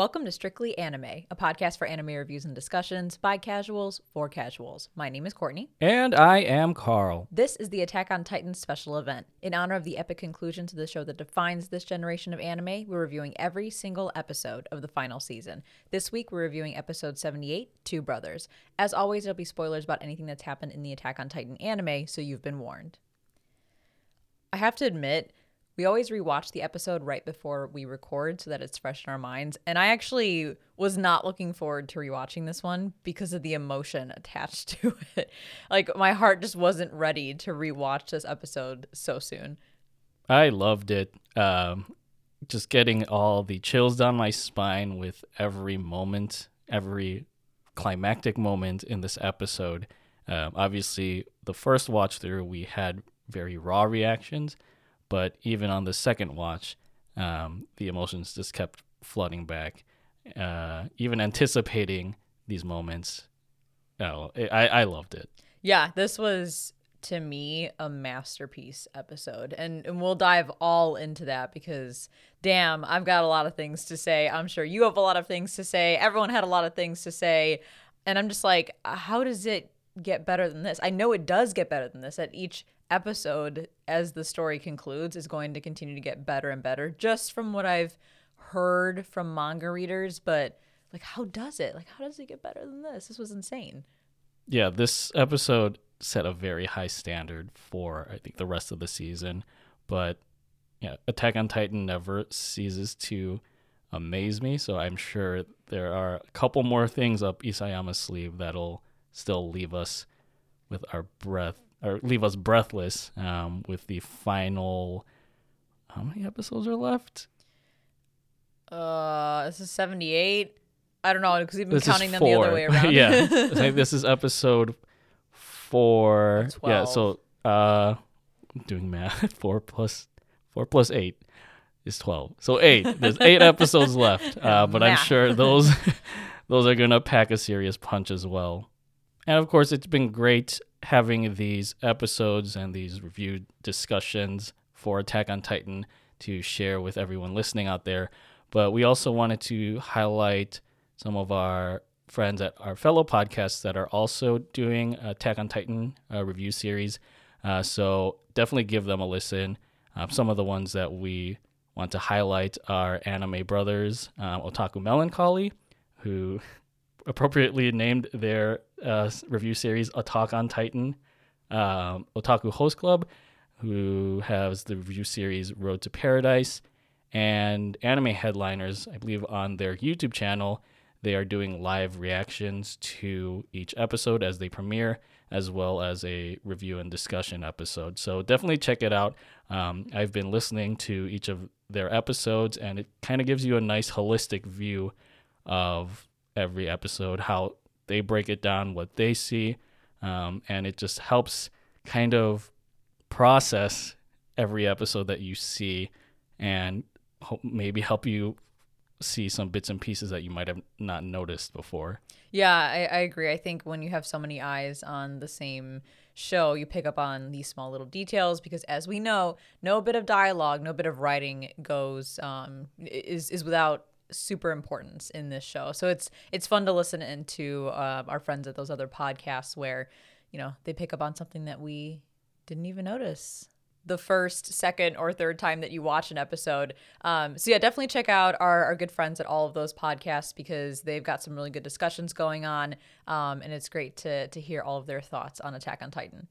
Welcome to Strictly Anime, a podcast for anime reviews and discussions by casuals for casuals. My name is Courtney. And I am Carl. This is the Attack on Titan special event. In honor of the epic conclusion to the show that defines this generation of anime, we're reviewing every single episode of the final season. This week, we're reviewing episode 78, Two Brothers. As always, there'll be spoilers about anything that's happened in the Attack on Titan anime, so you've been warned. I have to admit, we always rewatch the episode right before we record so that it's fresh in our minds. And I actually was not looking forward to rewatching this one because of the emotion attached to it. Like my heart just wasn't ready to rewatch this episode so soon. I loved it. Um, just getting all the chills down my spine with every moment, every climactic moment in this episode. Um, obviously, the first watch through, we had very raw reactions but even on the second watch, um, the emotions just kept flooding back. Uh, even anticipating these moments, oh, I, I loved it. Yeah, this was to me a masterpiece episode and, and we'll dive all into that because damn i've got a lot of things to say i'm sure you have a lot of things to say everyone had a lot of things to say and i'm just like how does it get better than this i know it does get better than this at each episode as the story concludes is going to continue to get better and better just from what I've heard from manga readers, but like how does it? Like how does it get better than this? This was insane. Yeah, this episode set a very high standard for I think the rest of the season, but yeah, Attack on Titan never ceases to amaze me, so I'm sure there are a couple more things up Isayama's sleeve that'll still leave us with our breath or leave us breathless um, with the final. How many episodes are left? Uh, this is seventy-eight. I don't know because we've been this counting them the other way around. yeah, I think this is episode four. 12. Yeah, so uh, I'm doing math. Four plus four plus eight is twelve. So eight. There's eight episodes left. Uh, but I'm sure those those are gonna pack a serious punch as well. And of course, it's been great having these episodes and these review discussions for Attack on Titan to share with everyone listening out there. But we also wanted to highlight some of our friends at our fellow podcasts that are also doing Attack on Titan uh, review series. Uh, so definitely give them a listen. Uh, some of the ones that we want to highlight are Anime Brothers, uh, Otaku Melancholy, who appropriately named their uh, review series Attack on Titan, um, Otaku Host Club, who has the review series Road to Paradise, and Anime Headliners, I believe, on their YouTube channel. They are doing live reactions to each episode as they premiere, as well as a review and discussion episode. So definitely check it out. Um, I've been listening to each of their episodes, and it kind of gives you a nice holistic view of every episode, how they break it down, what they see, um, and it just helps kind of process every episode that you see and maybe help you see some bits and pieces that you might have not noticed before. Yeah, I, I agree. I think when you have so many eyes on the same show, you pick up on these small little details because, as we know, no bit of dialogue, no bit of writing goes um, is is without super importance in this show. So it's it's fun to listen into uh, our friends at those other podcasts where you know they pick up on something that we didn't even notice the first, second, or third time that you watch an episode. Um, so yeah, definitely check out our, our good friends at all of those podcasts because they've got some really good discussions going on, um, and it's great to to hear all of their thoughts on Attack on Titan.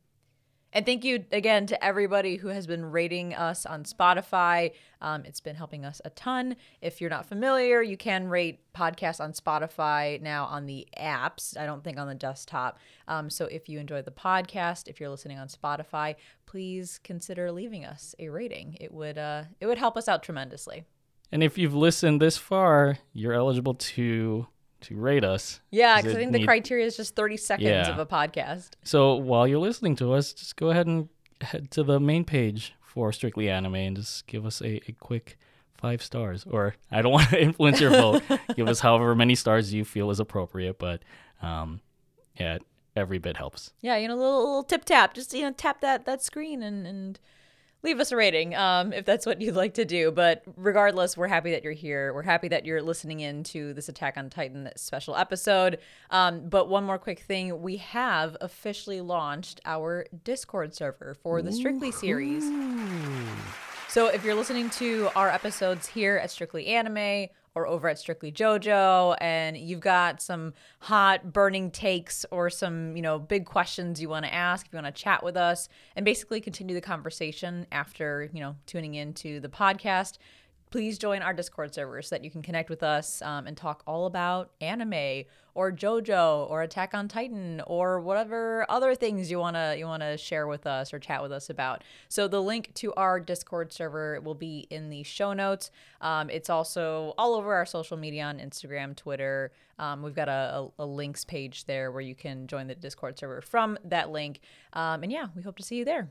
And thank you again to everybody who has been rating us on Spotify. Um, it's been helping us a ton. If you're not familiar, you can rate podcasts on Spotify now on the apps. I don't think on the desktop. Um, so if you enjoy the podcast, if you're listening on Spotify, please consider leaving us a rating. It would uh, it would help us out tremendously. And if you've listened this far, you're eligible to to rate us. Yeah, because I think need... the criteria is just 30 seconds yeah. of a podcast. So while you're listening to us, just go ahead and head to the main page for Strictly Anime and just give us a, a quick five stars. Or I don't want to influence your vote. give us however many stars you feel is appropriate, but um, yeah, every bit helps. Yeah, you know, a little, little tip tap. Just you know, tap that that screen and and leave us a rating um, if that's what you'd like to do. But regardless, we're happy that you're here. We're happy that you're listening in to this Attack on Titan special episode. Um, but one more quick thing we have officially launched our Discord server for the Strictly series. So if you're listening to our episodes here at Strictly Anime, or over at Strictly JoJo and you've got some hot burning takes or some, you know, big questions you want to ask, if you want to chat with us and basically continue the conversation after, you know, tuning into the podcast, please join our Discord server so that you can connect with us um, and talk all about anime or JoJo or Attack on Titan or whatever other things you wanna you wanna share with us or chat with us about. So the link to our Discord server will be in the show notes. Um, it's also all over our social media on Instagram, Twitter. Um, we've got a, a, a, links page there where you can join the Discord server from that link. Um, and yeah, we hope to see you there.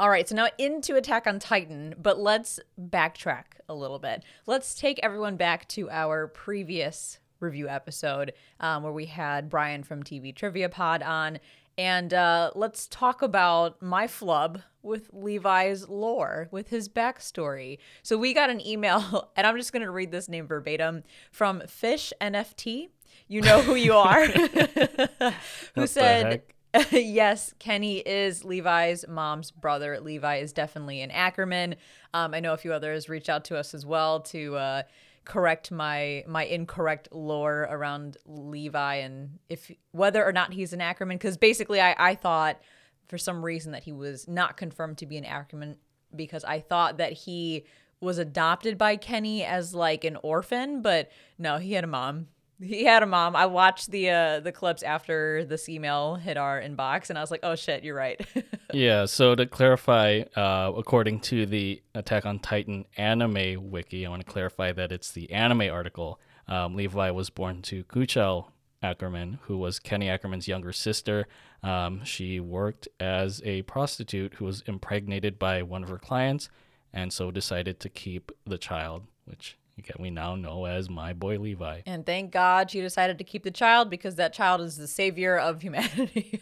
All right, so now into Attack on Titan, but let's backtrack a little bit. Let's take everyone back to our previous review episode um, where we had Brian from TV Trivia Pod on. And uh, let's talk about my flub with Levi's lore, with his backstory. So we got an email, and I'm just going to read this name verbatim from Fish NFT. You know who you are. who said, yes, Kenny is Levi's mom's brother. Levi is definitely an Ackerman. Um, I know a few others reached out to us as well to uh, correct my my incorrect lore around Levi and if whether or not he's an Ackerman. Because basically, I, I thought for some reason that he was not confirmed to be an Ackerman because I thought that he was adopted by Kenny as like an orphan, but no, he had a mom. He had a mom. I watched the uh, the clips after this email hit our inbox, and I was like, "Oh shit, you're right." yeah. So to clarify, uh, according to the Attack on Titan anime wiki, I want to clarify that it's the anime article. Um, Levi was born to Kuchel Ackerman, who was Kenny Ackerman's younger sister. Um, she worked as a prostitute who was impregnated by one of her clients, and so decided to keep the child, which we now know as my boy Levi. And thank God she decided to keep the child because that child is the savior of humanity.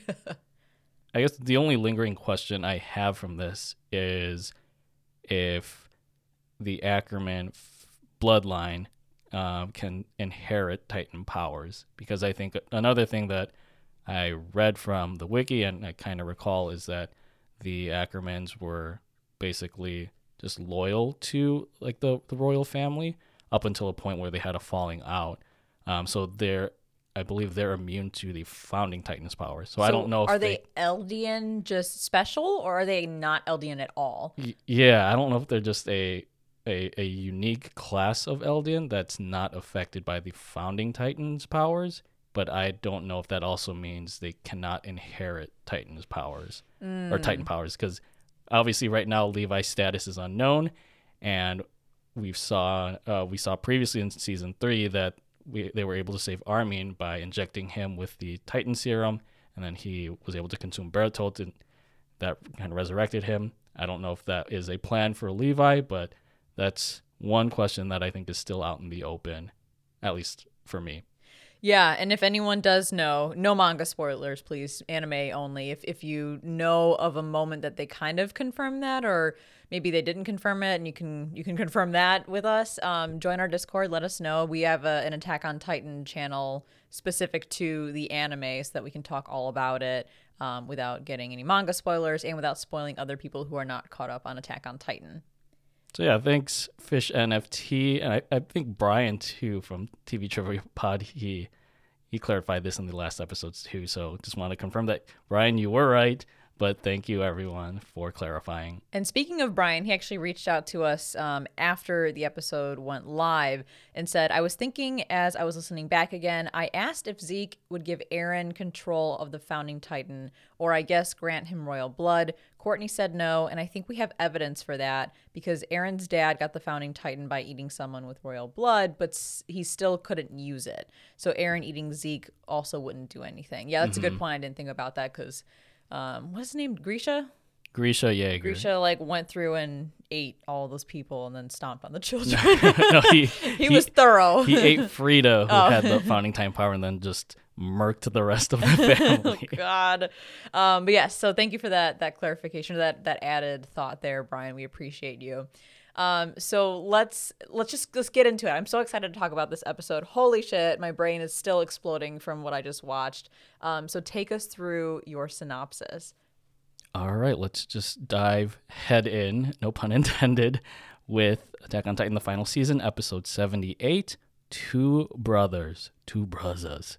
I guess the only lingering question I have from this is if the Ackerman f- bloodline um, can inherit Titan powers. Because I think another thing that I read from the wiki and I kind of recall is that the Ackermans were basically just loyal to like the, the royal family up until a point where they had a falling out. Um, so they're, I believe they're immune to the founding Titans powers. So, so I don't know. are they, they Eldian just special, or are they not Eldian at all? Y- yeah, I don't know if they're just a, a a unique class of Eldian that's not affected by the founding Titans powers. But I don't know if that also means they cannot inherit Titans powers mm. or Titan powers because obviously right now Levi's status is unknown, and we saw uh, we saw previously in season three that we they were able to save Armin by injecting him with the Titan serum, and then he was able to consume Bertolt, and that kind of resurrected him. I don't know if that is a plan for Levi, but that's one question that I think is still out in the open, at least for me. Yeah, and if anyone does know, no manga spoilers, please, anime only. If if you know of a moment that they kind of confirm that, or maybe they didn't confirm it, and you can you can confirm that with us. Um, join our Discord. Let us know. We have a, an Attack on Titan channel specific to the anime, so that we can talk all about it um, without getting any manga spoilers and without spoiling other people who are not caught up on Attack on Titan. So yeah, thanks Fish NFT, and I, I think Brian too from TV Trivia Pod. He he clarified this in the last episodes too. So just want to confirm that Brian, you were right. But thank you everyone for clarifying. And speaking of Brian, he actually reached out to us um, after the episode went live and said, I was thinking as I was listening back again, I asked if Zeke would give Eren control of the founding Titan, or I guess grant him royal blood. Courtney said no, and I think we have evidence for that because Eren's dad got the founding Titan by eating someone with royal blood, but he still couldn't use it. So Eren eating Zeke also wouldn't do anything. Yeah, that's mm-hmm. a good mm-hmm. point. I didn't think about that because um, what's his name? Grisha. Grisha yeah. Grisha like went through and ate all those people and then stomped on the children. no, he, he, he, was thorough. he ate Frida, who oh. had the founding time power, and then just murked the rest of the family. oh, God. Um, but yes, so thank you for that that clarification, that that added thought there, Brian. We appreciate you. Um, so let's let's just let's get into it. I'm so excited to talk about this episode. Holy shit, my brain is still exploding from what I just watched. Um, so take us through your synopsis. All right, let's just dive head in, no pun intended, with Attack on Titan the final season, episode 78, Two Brothers, Two Brothers.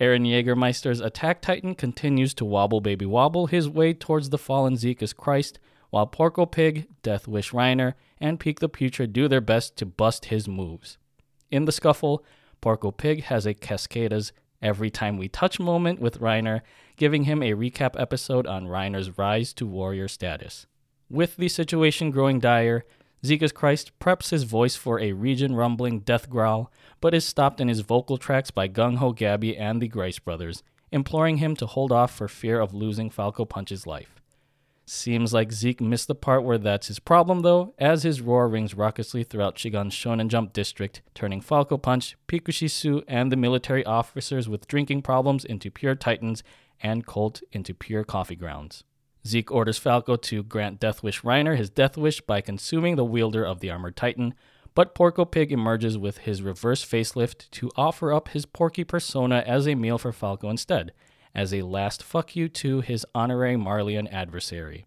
Eren Jaegermeister's Attack Titan continues to wobble baby wobble his way towards the fallen Zeke as Christ while Porco Pig, Death Wish Reiner, and Pieck the Putrid do their best to bust his moves. In the scuffle, Porco Pig has a Cascada's every time we touch moment with Reiner, giving him a recap episode on Reiner's rise to warrior status. With the situation growing dire, Zekas Christ preps his voice for a region rumbling death growl, but is stopped in his vocal tracks by Gung Ho Gabi and the Grice brothers, imploring him to hold off for fear of losing Falco Punch's life. Seems like Zeke missed the part where that's his problem, though, as his roar rings raucously throughout Chigon's Shonen Jump district, turning Falco Punch, Pikushi and the military officers with drinking problems into pure titans and Colt into pure coffee grounds. Zeke orders Falco to grant Deathwish Reiner his death wish by consuming the wielder of the armored titan, but Porco Pig emerges with his reverse facelift to offer up his porky persona as a meal for Falco instead – as a last fuck you to his honorary Marleyan adversary.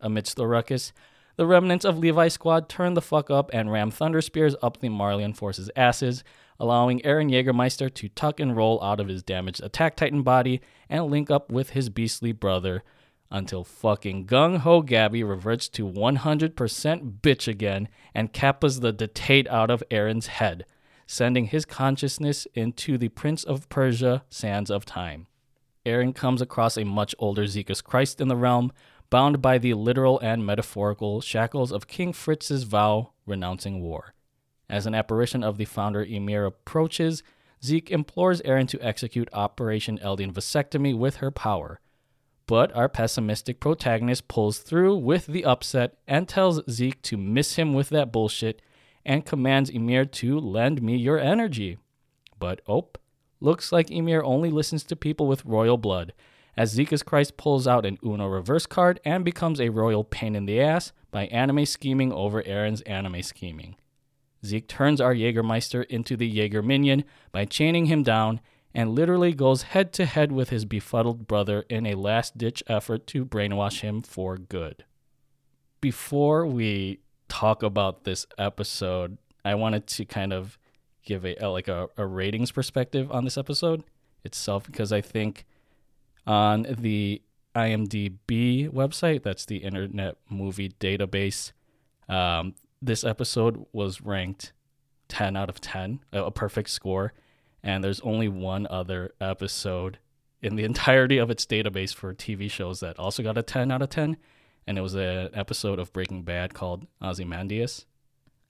Amidst the ruckus, the remnants of Levi's squad turn the fuck up and ram thunder spears up the Marleyan force's asses, allowing Eren Jaegermeister to tuck and roll out of his damaged Attack Titan body and link up with his beastly brother until fucking Gung Ho Gabi reverts to 100% bitch again and kappas the detate out of Eren's head, sending his consciousness into the Prince of Persia sands of time. Eren comes across a much older Zekas Christ in the realm, bound by the literal and metaphorical shackles of King Fritz's vow renouncing war. As an apparition of the founder Ymir approaches, Zeke implores Eren to execute Operation Eldian Vasectomy with her power. But our pessimistic protagonist pulls through with the upset and tells Zeke to miss him with that bullshit and commands Ymir to lend me your energy. But oh, Looks like Ymir only listens to people with royal blood, as Zekas Christ pulls out an Uno reverse card and becomes a royal pain in the ass by anime scheming over Eren's anime scheming. Zeke turns our Jaegermeister into the Jaeger minion by chaining him down and literally goes head to head with his befuddled brother in a last ditch effort to brainwash him for good. Before we talk about this episode, I wanted to kind of give a, a like a, a ratings perspective on this episode itself because I think on the IMDb website, that's the Internet Movie Database, um, this episode was ranked 10 out of 10, a, perfect score. And there's only one other episode in the entirety of its database for TV shows that also got a 10 out of 10. And it was an episode of Breaking Bad called Ozymandias.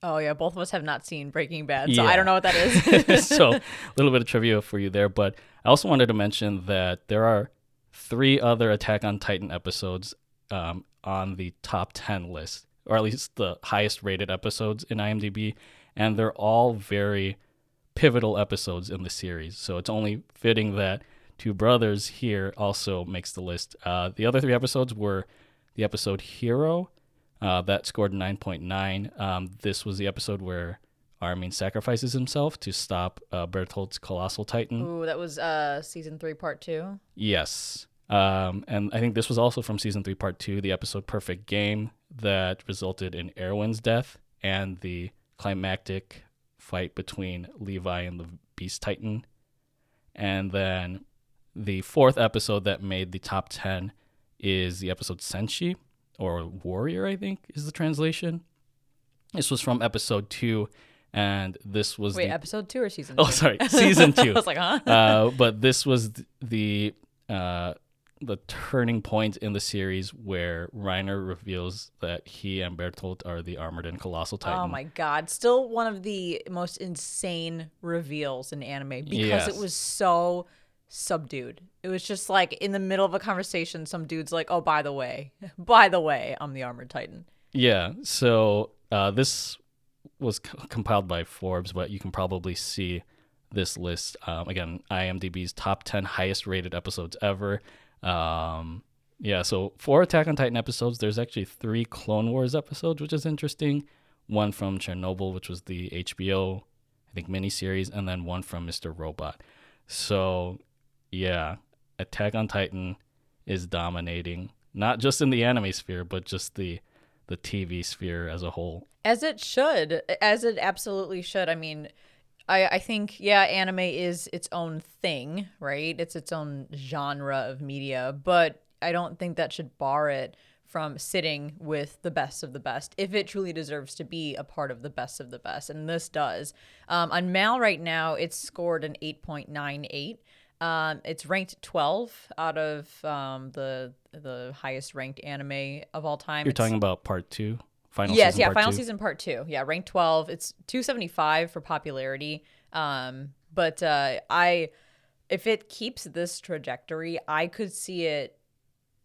Oh yeah, both of us have not seen Breaking Bad, so yeah. I don't know what that is. so a little bit of trivia for you there, but I also wanted to mention that there are three other Attack on Titan episodes um, on the top ten list, or at least the highest rated episodes in IMDb, and they're all very pivotal episodes in the series. So it's only fitting that Two Brothers here also makes the list. Uh, the other three episodes were the episode Hero uh, that scored 9.9. Um, this was the episode where Armin sacrifices himself to stop uh, Bertholdt's colossal titan. Ooh, that was uh, season three, part two. Yes. Um, and I think this was also from season three, part two, the episode Perfect Game that resulted in Erwin's death and the climactic fight between Levi and the Beast Titan. And then the fourth episode that made the top 10 is the episode Senshi, or warrior, I think is the translation. This was from episode two, and this was wait the, episode two or season. Oh, sorry, season two. I was like, huh? uh, but this was the uh, the turning point in the series where Reiner reveals that he and Bertolt are the armored and colossal oh titan. Oh my god! Still one of the most insane reveals in anime because yes. it was so subdued. It was just like in the middle of a conversation, some dude's like, "Oh, by the way, by the way, I'm the armored titan." Yeah. So uh, this was compiled by Forbes, but you can probably see this list. Um, again, IMDb's top 10 highest rated episodes ever. Um, yeah, so four Attack on Titan episodes. There's actually three Clone Wars episodes, which is interesting. One from Chernobyl, which was the HBO, I think, miniseries, and then one from Mr. Robot. So, yeah, Attack on Titan is dominating, not just in the anime sphere, but just the the TV sphere as a whole. As it should, as it absolutely should. I mean, I, I think yeah anime is its own thing right it's its own genre of media but i don't think that should bar it from sitting with the best of the best if it truly deserves to be a part of the best of the best and this does um, on mal right now it's scored an 8.98 um, it's ranked 12 out of um, the the highest ranked anime of all time you're it's, talking about part two Final yes, yeah, final two. season part two. Yeah, ranked twelve. It's two seventy five for popularity. Um, but uh, I, if it keeps this trajectory, I could see it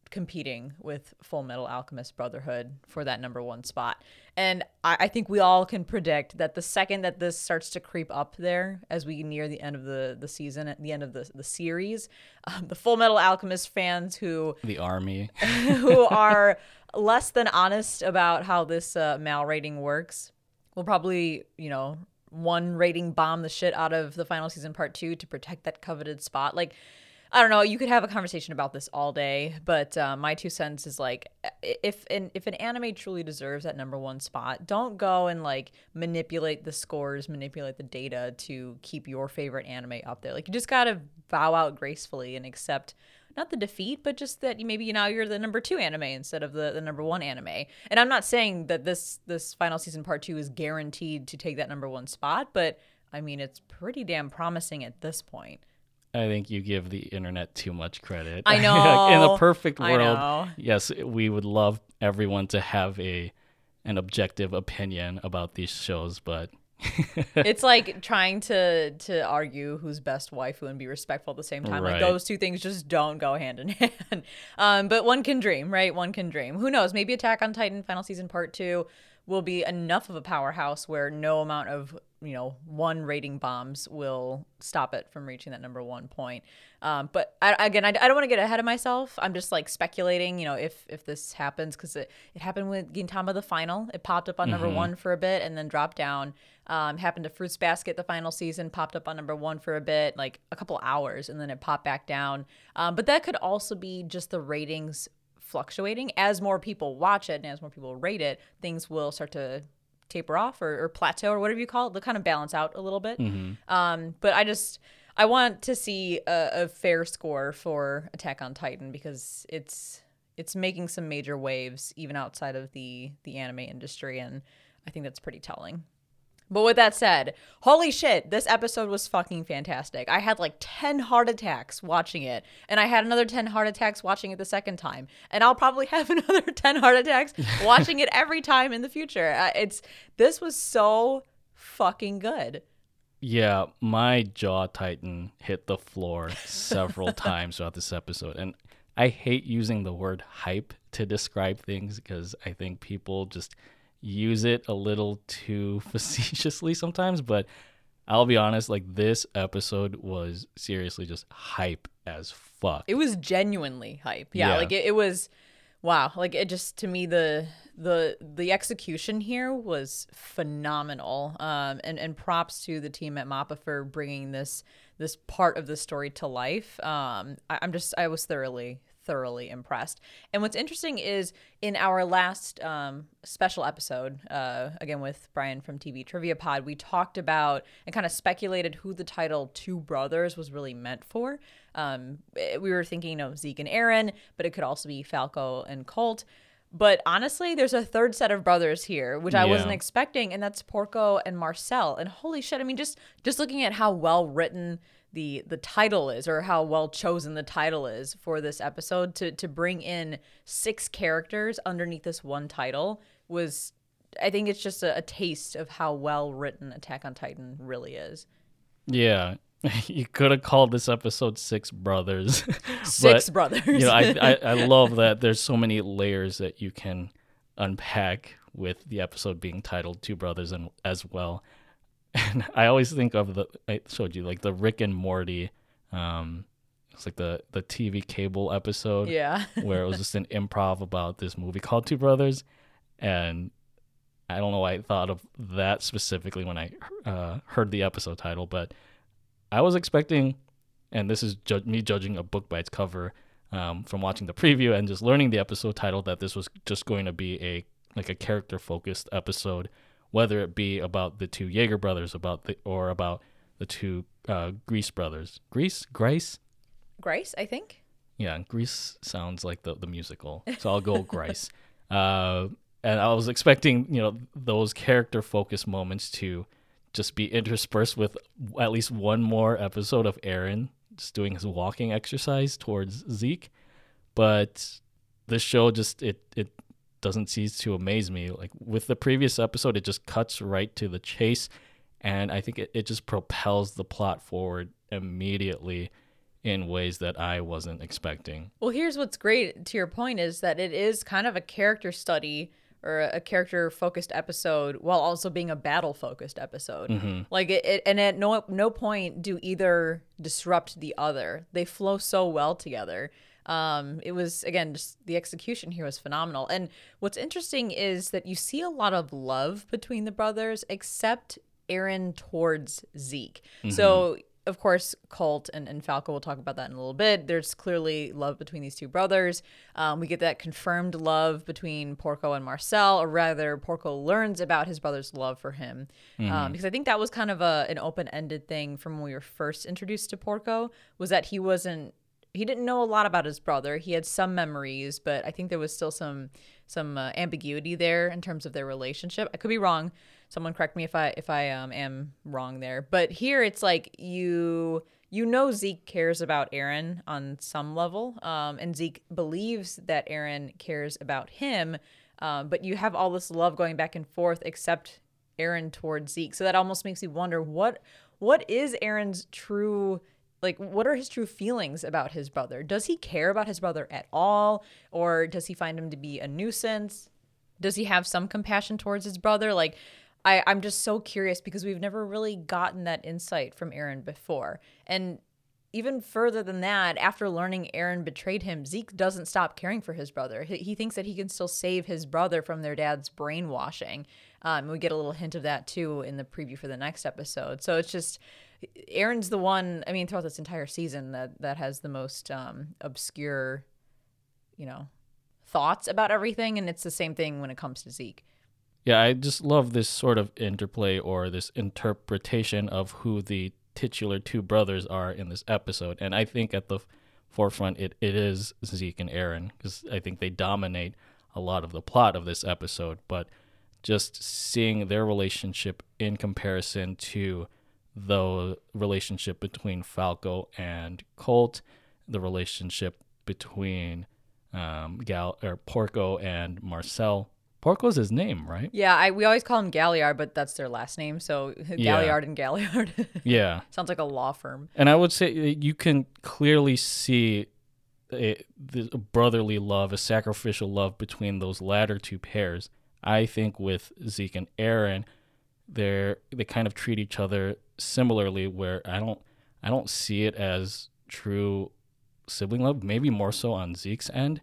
competing with Full Metal Alchemist Brotherhood for that number one spot. And I, I, think we all can predict that the second that this starts to creep up there as we near the end of the, the season, at the end of the, the series, um, the Full Metal Alchemist fans who. The army. who are less than honest about how this uh, mal rating works. We'll probably, you know, one rating bomb the shit out of the final season part two to protect that coveted spot. Like, I don't know. You could have a conversation about this all day, but uh, my two cents is like, if an if an anime truly deserves that number one spot, don't go and like manipulate the scores, manipulate the data to keep your favorite anime up there. Like, you just gotta bow out gracefully and accept not the defeat, but just that maybe you now you're the number two anime instead of the, the number one anime. And I'm not saying that this this final season part two is guaranteed to take that number one spot, but I mean it's pretty damn promising at this point. I think you give the internet too much credit. I know. In a perfect world, yes, we would love everyone to have a an objective opinion about these shows, but it's like trying to to argue who's best waifu and be respectful at the same time. Right. Like those two things just don't go hand in hand. Um, but one can dream, right? One can dream. Who knows? Maybe Attack on Titan final season part two will be enough of a powerhouse where no amount of you know one rating bombs will stop it from reaching that number one point. Um, but I, again I, I don't want to get ahead of myself. I'm just like speculating you know if if this happens because it, it happened with gintama the final. It popped up on number mm-hmm. one for a bit and then dropped down. Um, happened to fruits basket the final season popped up on number one for a bit like a couple hours and then it popped back down. Um, but that could also be just the ratings fluctuating. As more people watch it and as more people rate it things will start to taper off or, or plateau or whatever you call it. They'll kind of balance out a little bit. Mm-hmm. um, but i just i want to see a, a fair score for attack on titan because it's it's making some major waves even outside of the the anime industry. And i think that's pretty telling but with that said, holy shit, this episode was fucking fantastic. I had like 10 heart attacks watching it, and I had another 10 heart attacks watching it the second time. And I'll probably have another 10 heart attacks watching it every time in the future. Uh, it's this was so fucking good. Yeah, my jaw titan hit the floor several times throughout this episode. And I hate using the word hype to describe things because I think people just use it a little too facetiously sometimes, but I'll be honest, like this episode was seriously just hype as fuck. It was genuinely hype. Yeah, yeah. like it, it was wow, like it just to me the the the execution here was phenomenal. Um and and props to the team at Mappa for bringing this this part of the story to life. Um I, I'm just I was thoroughly thoroughly impressed. And what's interesting is in our last um, special episode, uh, again with Brian from TV Trivia Pod, we talked about and kind of speculated who the title Two Brothers was really meant for. Um, eh, we were thinking of Zeke and Eren, but it could also be Falco and Colt. But honestly, there's a third set of brothers here, which I yeah. wasn't expecting, and that's Porco and Marcel. And holy shit, I mean, just just looking at how well written the the title is or how well chosen the title is for this episode to to bring in six characters underneath this one title was I think it's just a, a taste of how well written Attack on Titan really is. Yeah, you could have called this episode Six Brothers. Six but, Brothers. you know, I, I, I love that there's so many layers that you can unpack with the episode being titled Two Brothers and as well. And I always think of the I showed you like the Rick and Morty. Um, it's like the the TV cable episode. Yeah. where it was just an improv about this movie called Two Brothers, and I don't know why I thought of that specifically when I uh, heard the episode title, but I was expecting, and this is ju- me judging a book by its cover um, from watching the preview and just learning the episode title that this was just going to be a like a character focused episode, whether it be about the two Jaeger brothers, about the or about the two uh, Grease brothers. Grease, Grace, Grace, I think. Yeah, Grease sounds like the the musical, so I'll go Grace. Uh, and I was expecting, you know, those character focused moments to just be interspersed with at least one more episode of Eren just doing his walking exercise towards Zeke. But this show just it it doesn't cease to amaze me. Like with the previous episode, it just cuts right to the chase, and I think it, it just propels the plot forward immediately in ways that I wasn't expecting. Well, here's what's great to your point is that it is kind of a character study or a character focused episode while also being a battle focused episode. Mm-hmm. Like it, it, and at no no point do either disrupt the other. They flow so well together. Um, it was again just the execution here was phenomenal. And what's interesting is that you see a lot of love between the brothers, except Eren towards Zeke. Mm-hmm. So of course, Colt and, and Falco, will talk about that in a little bit. There's clearly love between these two brothers. Um, we get that confirmed love between Porco and Marcel, or rather, Porco learns about his brother's love for him. Um, mm-hmm. Um, because I think that was kind of a, an open ended thing from when we were first introduced to Porco, was that he wasn't. He didn't know a lot about his brother. He had some memories, but I think there was still some some uh, ambiguity there in terms of their relationship. I could be wrong someone correct me if I if I um, am wrong there. But here it's like you you know Zeke cares about Eren on some level, um, and Zeke believes that Eren cares about him. Um, but you have all this love going back and forth, except Eren towards Zeke. So that almost makes me wonder what what is Eren's true like what are his true feelings about his brother? Does he care about his brother at all, or does he find him to be a nuisance? Does he have some compassion towards his brother? Like I, I'm just so curious because we've never really gotten that insight from eren before. And even further than that, after learning eren betrayed him, Zeke doesn't stop caring for his brother. He, he thinks that he can still save his brother from their dad's brainwashing. Um, we get a little hint of that too in the preview for the next episode. So it's just Eren's the one. I mean, throughout this entire season, that that has the most um, obscure, you know, thoughts about everything, and it's the same thing when it comes to Zeke yeah, I just love this sort of interplay or this interpretation of who the titular two brothers are in this episode. And I think at the forefront, it, it is Zeke and Eren because I think they dominate a lot of the plot of this episode. But just seeing their relationship in comparison to the relationship between Falco and Colt, the relationship between um, Gal or Porco and Marcel, Porco's his name, right? Yeah, I we always call him Galliard, but that's their last name, so Galliard yeah. and Galliard. yeah, sounds like a law firm. And I would say you can clearly see a, a brotherly love, a sacrificial love between those latter two pairs. I think with Zeke and Eren, they're they kind of treat each other similarly. Where I don't I don't see it as true sibling love. Maybe more so on Zeke's end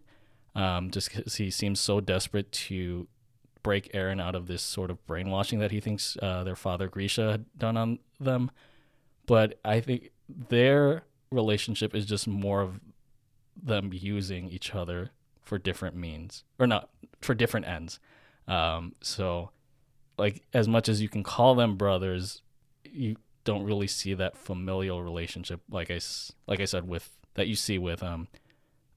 um, just because he seems so desperate to break Eren out of this sort of brainwashing that he thinks uh, their father Grisha had done on them. But I think their relationship is just more of them using each other for different means, or not for different ends. Um, so, like as much as you can call them brothers, you don't really see that familial relationship, like I like I said with that you see with um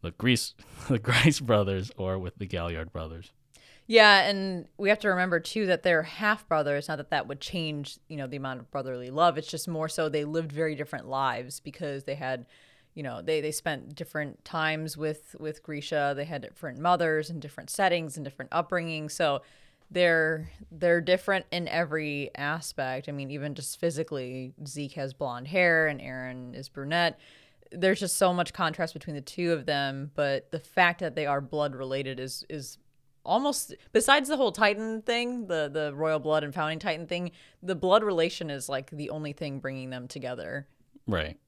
the Grease the Grice brothers or with the Galliard brothers. Yeah, and we have to remember too that they're half brothers. Not that that would change, you know, the amount of brotherly love. It's just more so they lived very different lives because they had, you know, they they spent different times with with Grisha. They had different mothers and different settings and different upbringing. So they're they're different in every aspect. I mean, even just physically, Zeke has blonde hair and Eren is brunette there's just so much contrast between the two of them, but the fact that they are blood related is is almost besides the whole Titan thing, the the royal blood and founding Titan thing, the blood relation is like the only thing bringing them together. Right.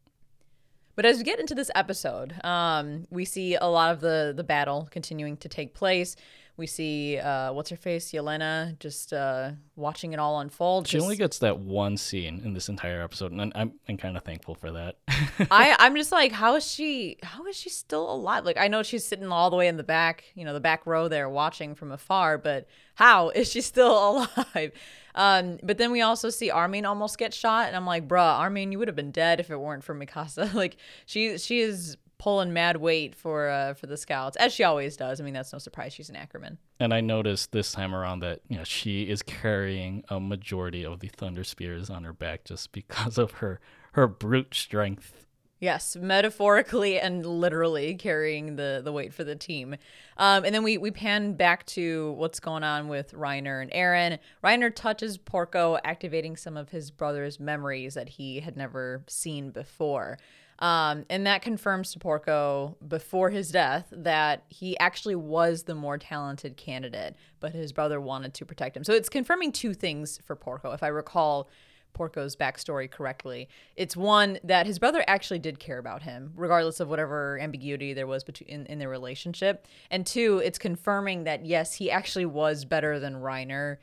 But as we get into this episode, um, we see a lot of the the battle continuing to take place. We see uh, what's her face, Yelena, just uh, watching it all unfold. She just... only gets that one scene in this entire episode, and I'm I'm kind of thankful for that. I I'm just like, how is she? How is she still alive? Like I know she's sitting all the way in the back, you know, the back row there, watching from afar. But how is she still alive? Um, but then we also see Armin almost get shot, and I'm like, bruh, Armin, you would have been dead if it weren't for Mikasa. like she she is pulling mad weight for uh, for the scouts as she always does. I mean, that's no surprise. She's an Ackerman. And I noticed this time around that you know she is carrying a majority of the thunder spears on her back just because of her her brute strength. Yes, metaphorically and literally carrying the the weight for the team. Um, and then we we pan back to what's going on with Reiner and Eren. Reiner touches Porco, activating some of his brother's memories that he had never seen before. Um, and that confirms to Porco before his death that he actually was the more talented candidate, but his brother wanted to protect him. So it's confirming two things for Porco, if I recall Porco's backstory correctly. It's one that his brother actually did care about him, regardless of whatever ambiguity there was between in, in their relationship. And two, it's confirming that yes, he actually was better than Reiner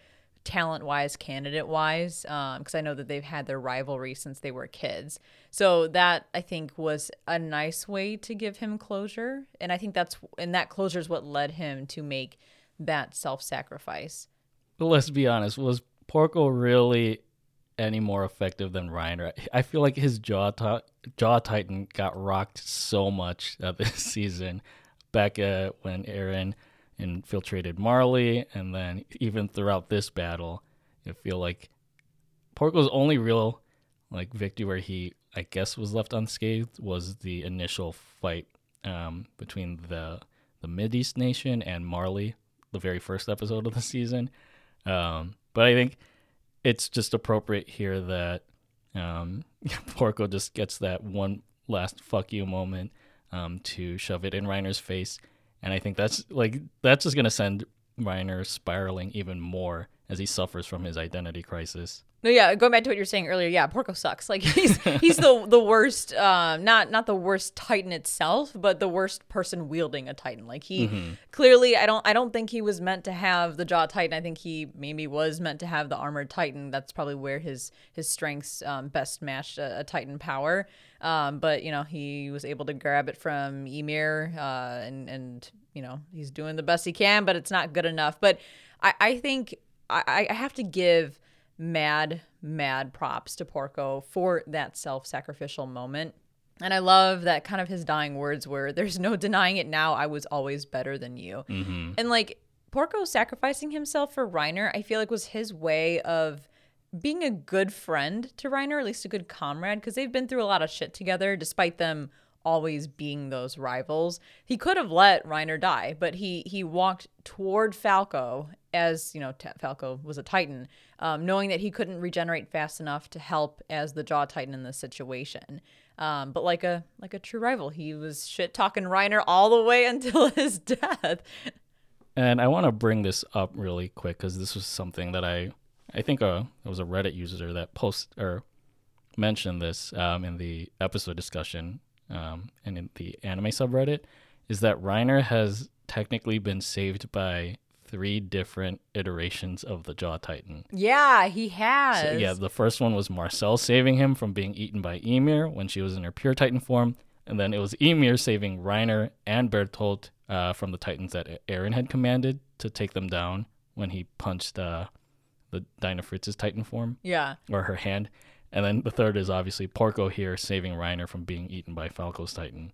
talent wise, candidate wise, because um, I know that they've had their rivalry since they were kids. So that I think was a nice way to give him closure, and I think that's and that closure is what led him to make that self sacrifice. Let's be honest, was Porco really any more effective than Reiner? I feel like his jaw t- jaw titan got rocked so much of this season. Back uh, when Eren infiltrated Marley, and then even throughout this battle, I feel like Porco's only real like victory where he I guess was left unscathed was the initial fight um, between the the Mideast Nation and Marley, the very first episode of the season. Um, but I think it's just appropriate here that um, Porco just gets that one last fuck you moment um, to shove it in Reiner's face and I think that's like that's just gonna send Reiner spiraling even more as he suffers from his identity crisis. No, yeah, going back to what you're saying earlier, yeah, Porco sucks. Like he's he's the the worst, um, not not the worst Titan itself, but the worst person wielding a Titan. Like he mm-hmm. clearly, I don't I don't think he was meant to have the Jaw Titan. I think he maybe was meant to have the Armored Titan. That's probably where his his strengths um, best matched a, a Titan power. Um, but you know he was able to grab it from Ymir, uh, and and you know he's doing the best he can, but it's not good enough. But I I think I I have to give mad, mad props to Porco for that self sacrificial moment. And I love that kind of his dying words were, There's no denying it now. I was always better than you. Mm-hmm. And like Porco sacrificing himself for Reiner, I feel like was his way of being a good friend to Reiner, at least a good comrade, because they've been through a lot of shit together, despite them always being those rivals. He could have let Reiner die, but he he walked toward Falco as you know T- Falco was a Titan, um, knowing that he couldn't regenerate fast enough to help as the Jaw Titan in this situation. Um, but like a like a true rival, he was shit talking Reiner all the way until his death. And I want to bring this up really quick because this was something that I I think uh, it was a Reddit user that post or mentioned this um, in the episode discussion um, and in the anime subreddit is that Reiner has technically been saved by three different iterations of the Jaw Titan. Yeah, he has. So, yeah, the first one was Marcel saving him from being eaten by Ymir when she was in her pure Titan form. And then it was Ymir saving Reiner and Bertolt uh, from the Titans that Eren had commanded to take them down when he punched uh, the Dinah Fritz's Titan form. Yeah. Or her hand. And then the third is obviously Porco here saving Reiner from being eaten by Falco's Titan.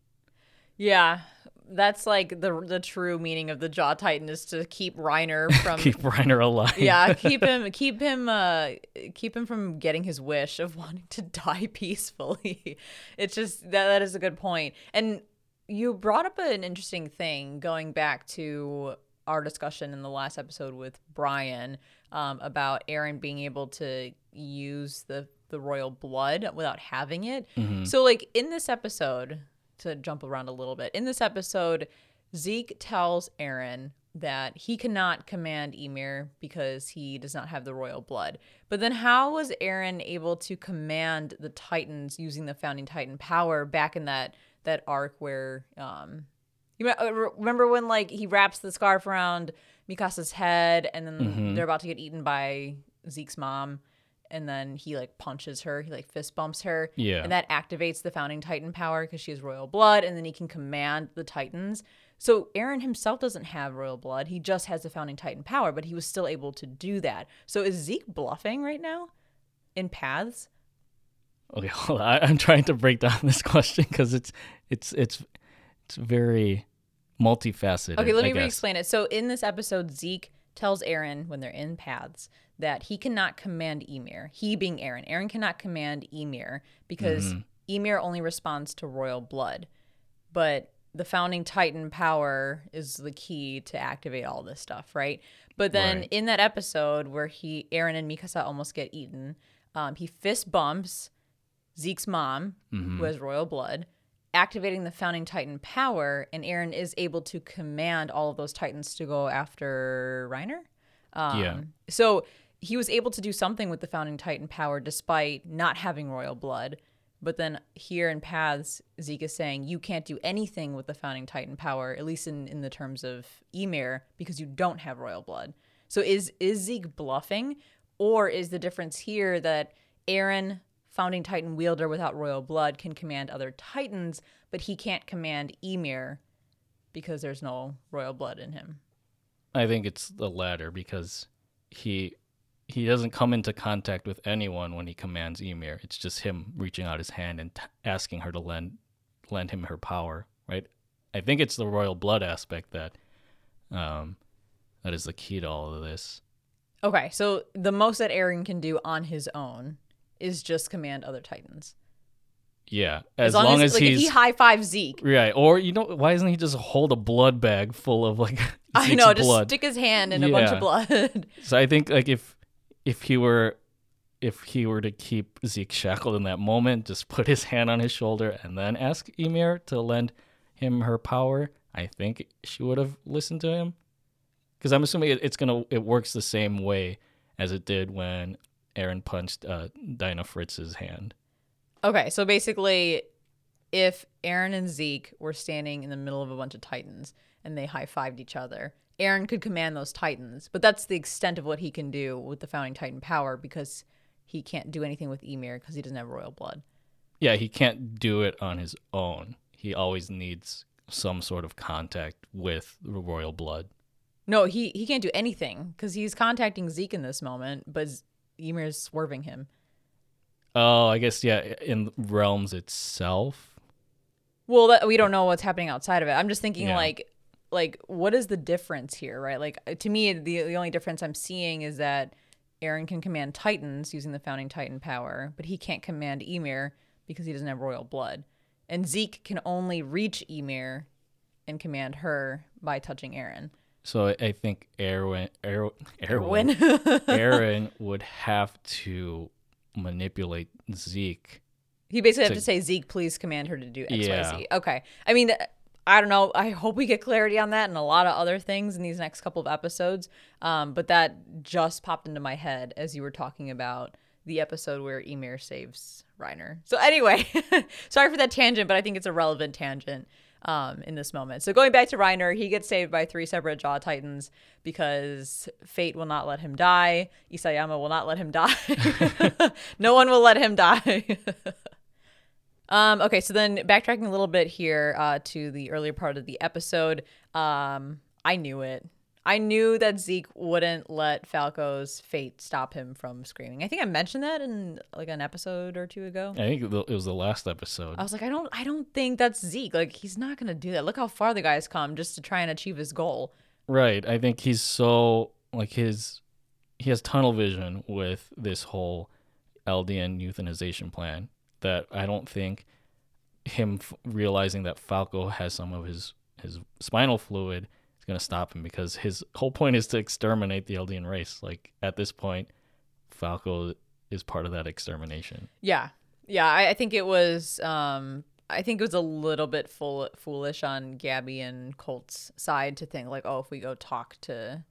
Yeah, that's like the the true meaning of the Jaw Titan is to keep Reiner from keep Reiner alive. yeah, keep him keep him uh keep him from getting his wish of wanting to die peacefully. It's just that that is a good point. And you brought up an interesting thing going back to our discussion in the last episode with Brian um, about Eren being able to use the the royal blood without having it. Mm-hmm. So like in this episode, to jump around a little bit, in this episode, Zeke tells Eren that he cannot command Ymir because he does not have the royal blood. But then how was Eren able to command the Titans using the founding Titan power back in that that arc where um you uh, remember when like he wraps the scarf around Mikasa's head and then mm-hmm. they're about to get eaten by Zeke's mom and then he like punches her, he like fist bumps her. Yeah. And that activates the founding Titan power because she has royal blood and then he can command the Titans. So Eren himself doesn't have royal blood. He just has the founding titan power, but he was still able to do that. So is Zeke bluffing right now in paths? Okay, hold on. I, am trying to break down this question because it's it's it's it's very multifaceted. Okay, let me re-explain it. So in this episode, Zeke tells Eren when they're in paths that he cannot command Ymir. He being Eren, Eren cannot command Ymir because mm-hmm. Ymir only responds to royal blood. But the founding titan power is the key to activate all this stuff, right? But then right. in that episode where he Eren and Mikasa almost get eaten, um, he fist bumps Zeke's mom, mm-hmm. who has royal blood, activating the founding titan power, and Eren is able to command all of those titans to go after Reiner. Um, yeah. So he was able to do something with the founding titan power despite not having royal blood. But then here in Paths, Zeke is saying you can't do anything with the founding Titan power, at least in, in the terms of Ymir, because you don't have royal blood. So is is Zeke bluffing, or is the difference here that Eren, founding Titan wielder without royal blood, can command other Titans, but he can't command Ymir because there's no royal blood in him? I think it's the latter because he he doesn't come into contact with anyone when he commands Ymir. It's just him reaching out his hand and t- asking her to lend lend him her power, right? I think it's the royal blood aspect that um, that is the key to all of this. Okay, so the most that Eren can do on his own is just command other titans. Yeah, as, as long, long, as, as like, he's he high five Zeke, right? Or you know, why doesn't he just hold a blood bag full of like I know, just stick his hand in yeah. a bunch of blood. so I think like if if he were if he were to keep Zeke shackled in that moment, just put his hand on his shoulder and then ask Ymir to lend him her power, I think she would have listened to him. Because I'm assuming it, it's gonna it works the same way as it did when Eren punched uh, Dinah Fritz's hand. Okay, so basically, if Eren and Zeke were standing in the middle of a bunch of Titans and they high fived each other, Eren could command those Titans, but that's the extent of what he can do with the founding Titan power because he can't do anything with Ymir because he doesn't have royal blood. Yeah, he can't do it on his own. He always needs some sort of contact with the royal blood. No, he he can't do anything because he's contacting Zeke in this moment, but Ymir is swerving him. Oh, I guess yeah, in realms itself. Well, that, we don't know what's happening outside of it. I'm just thinking yeah. like like what is the difference here, right? Like uh, to me, the the only difference I'm seeing is that Eren can command Titans using the founding Titan power, but he can't command Ymir because he doesn't have royal blood. And Zeke can only reach Ymir and command her by touching Eren. So I think Erwin, Erwin, Erwin, Eren would have to manipulate Zeke. He basically to, have to say, Zeke, please command her to do X, yeah. Y, Z. Okay. I mean, I don't know. I hope we get clarity on that and a lot of other things in these next couple of episodes. Um, but that just popped into my head as you were talking about the episode where Ymir saves Reiner. So anyway, sorry for that tangent, but I think it's a relevant tangent um, in this moment. So going back to Reiner, he gets saved by three separate Jaw Titans because fate will not let him die. Isayama will not let him die. no one will let him die. Um, okay, so then backtracking a little bit here uh, to the earlier part of the episode, um, I knew it. I knew that Zeke wouldn't let Falco's fate stop him from screaming. I think I mentioned that in like an episode or two ago. I think it was the last episode. I was like, I don't, I don't think that's Zeke. Like, he's not gonna do that. Look how far the guy's come just to try and achieve his goal. Right. I think he's so like his, he has tunnel vision with this whole Eldian euthanization plan that I don't think him f- realizing that Falco has some of his his spinal fluid is going to stop him because his whole point is to exterminate the Eldian race. Like at this point, Falco is part of that extermination. Yeah, yeah. I, I think it was um, I think it was a little bit full, foolish on Gabi and Colt's side to think like, oh, if we go talk to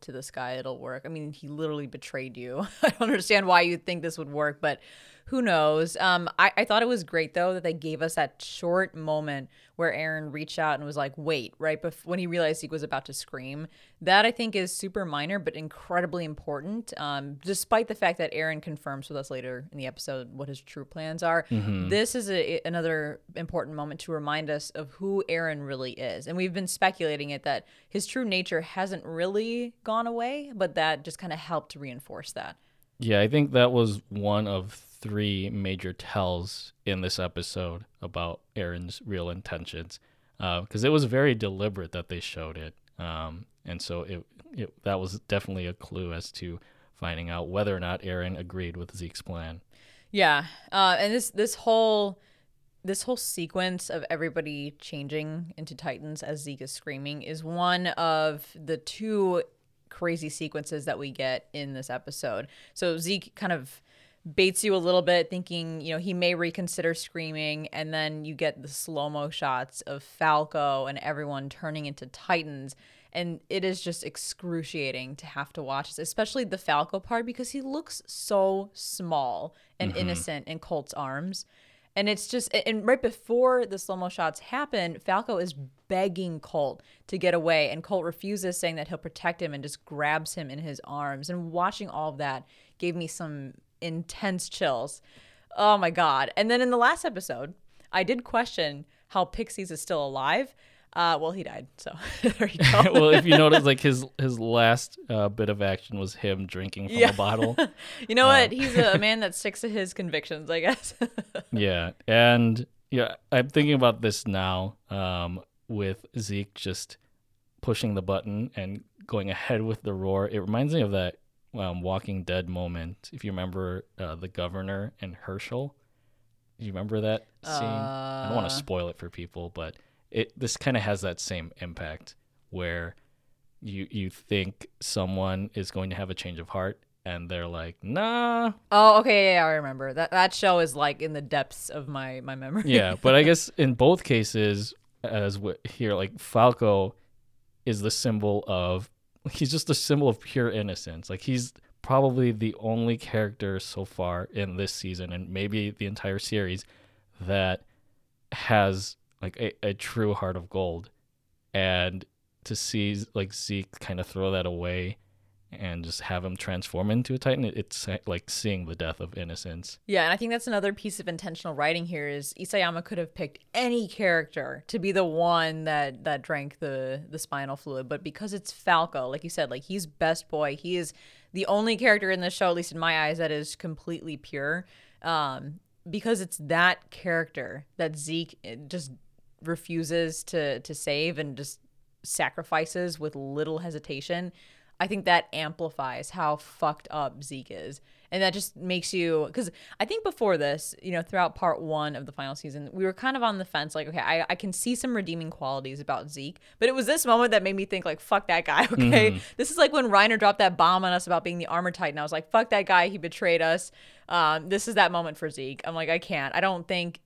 to this guy, it'll work. I mean, he literally betrayed you. I don't understand why you think this would work, but who knows? Um, I, I thought it was great though that they gave us that short moment where Eren reached out and was like, "Wait!" Right before when he realized he was about to scream. That I think is super minor but incredibly important. Um, despite the fact that Eren confirms with us later in the episode what his true plans are, mm-hmm. this is a, another important moment to remind us of who Eren really is. And we've been speculating it that his true nature hasn't really gone away, but that just kind of helped to reinforce that. Yeah, I think that was one of three major tells in this episode about Eren's real intentions, because uh, it was very deliberate that they showed it, um, and so it, it that was definitely a clue as to finding out whether or not Eren agreed with Zeke's plan. Yeah, uh, and this this whole this whole sequence of everybody changing into Titans as Zeke is screaming is one of the two crazy sequences that we get in this episode. So Zeke kind of baits you a little bit thinking you know he may reconsider screaming and then you get the slow mo shots of falco and everyone turning into titans and it is just excruciating to have to watch this especially the falco part because he looks so small and mm-hmm. innocent in colt's arms and it's just, and right before the slow mo shots happen, Falco is begging Colt to get away, and Colt refuses, saying that he'll protect him and just grabs him in his arms. And watching all of that gave me some intense chills. Oh my God. And then in the last episode, I did question how Pixis is still alive uh, well, he died, so there you go. well, if you notice, like his his last uh, bit of action was him drinking from yeah. a bottle. you know what? Um, He's a man that sticks to his convictions, I guess. yeah, and yeah, I'm thinking about this now um, with Zeke just pushing the button and going ahead with the roar. It reminds me of that um, Walking Dead moment. If you remember uh, the governor and Hershel, you remember that scene? I don't want to uh. spoil it for people, but it this kind of has that same impact where you you think someone is going to have a change of heart and they're like, nah. Oh, okay, yeah, I remember that. That show is like in the depths of my my memory. yeah, but I guess in both cases, as here, like Falco is the symbol of he's just a symbol of pure innocence. Like he's probably the only character so far in this season and maybe the entire series that has like a, a true heart of gold and to see like Zeke kind of throw that away and just have him transform into a titan it's like seeing the death of innocence. Yeah and i think that's another piece of intentional writing here is isayama could have picked any character to be the one that that drank the the spinal fluid but because it's falco like you said like he's best boy. He is the only character in this show at least in my eyes that is completely pure. Um because it's that character that zeke eh, just refuses to to save and just sacrifices with little hesitation, I think that amplifies how fucked up Zeke is. And that just makes you, because I think before this, you know, throughout part one of the final season, we were kind of on the fence, like, okay, I, I can see some redeeming qualities about Zeke. But it was this moment that made me think, like, fuck that guy, okay? Mm-hmm. This is like when Reiner dropped that bomb on us about being the armor titan. I was like, fuck that guy, he betrayed us. Um, this is that moment for Zeke. I'm like, I can't. I don't think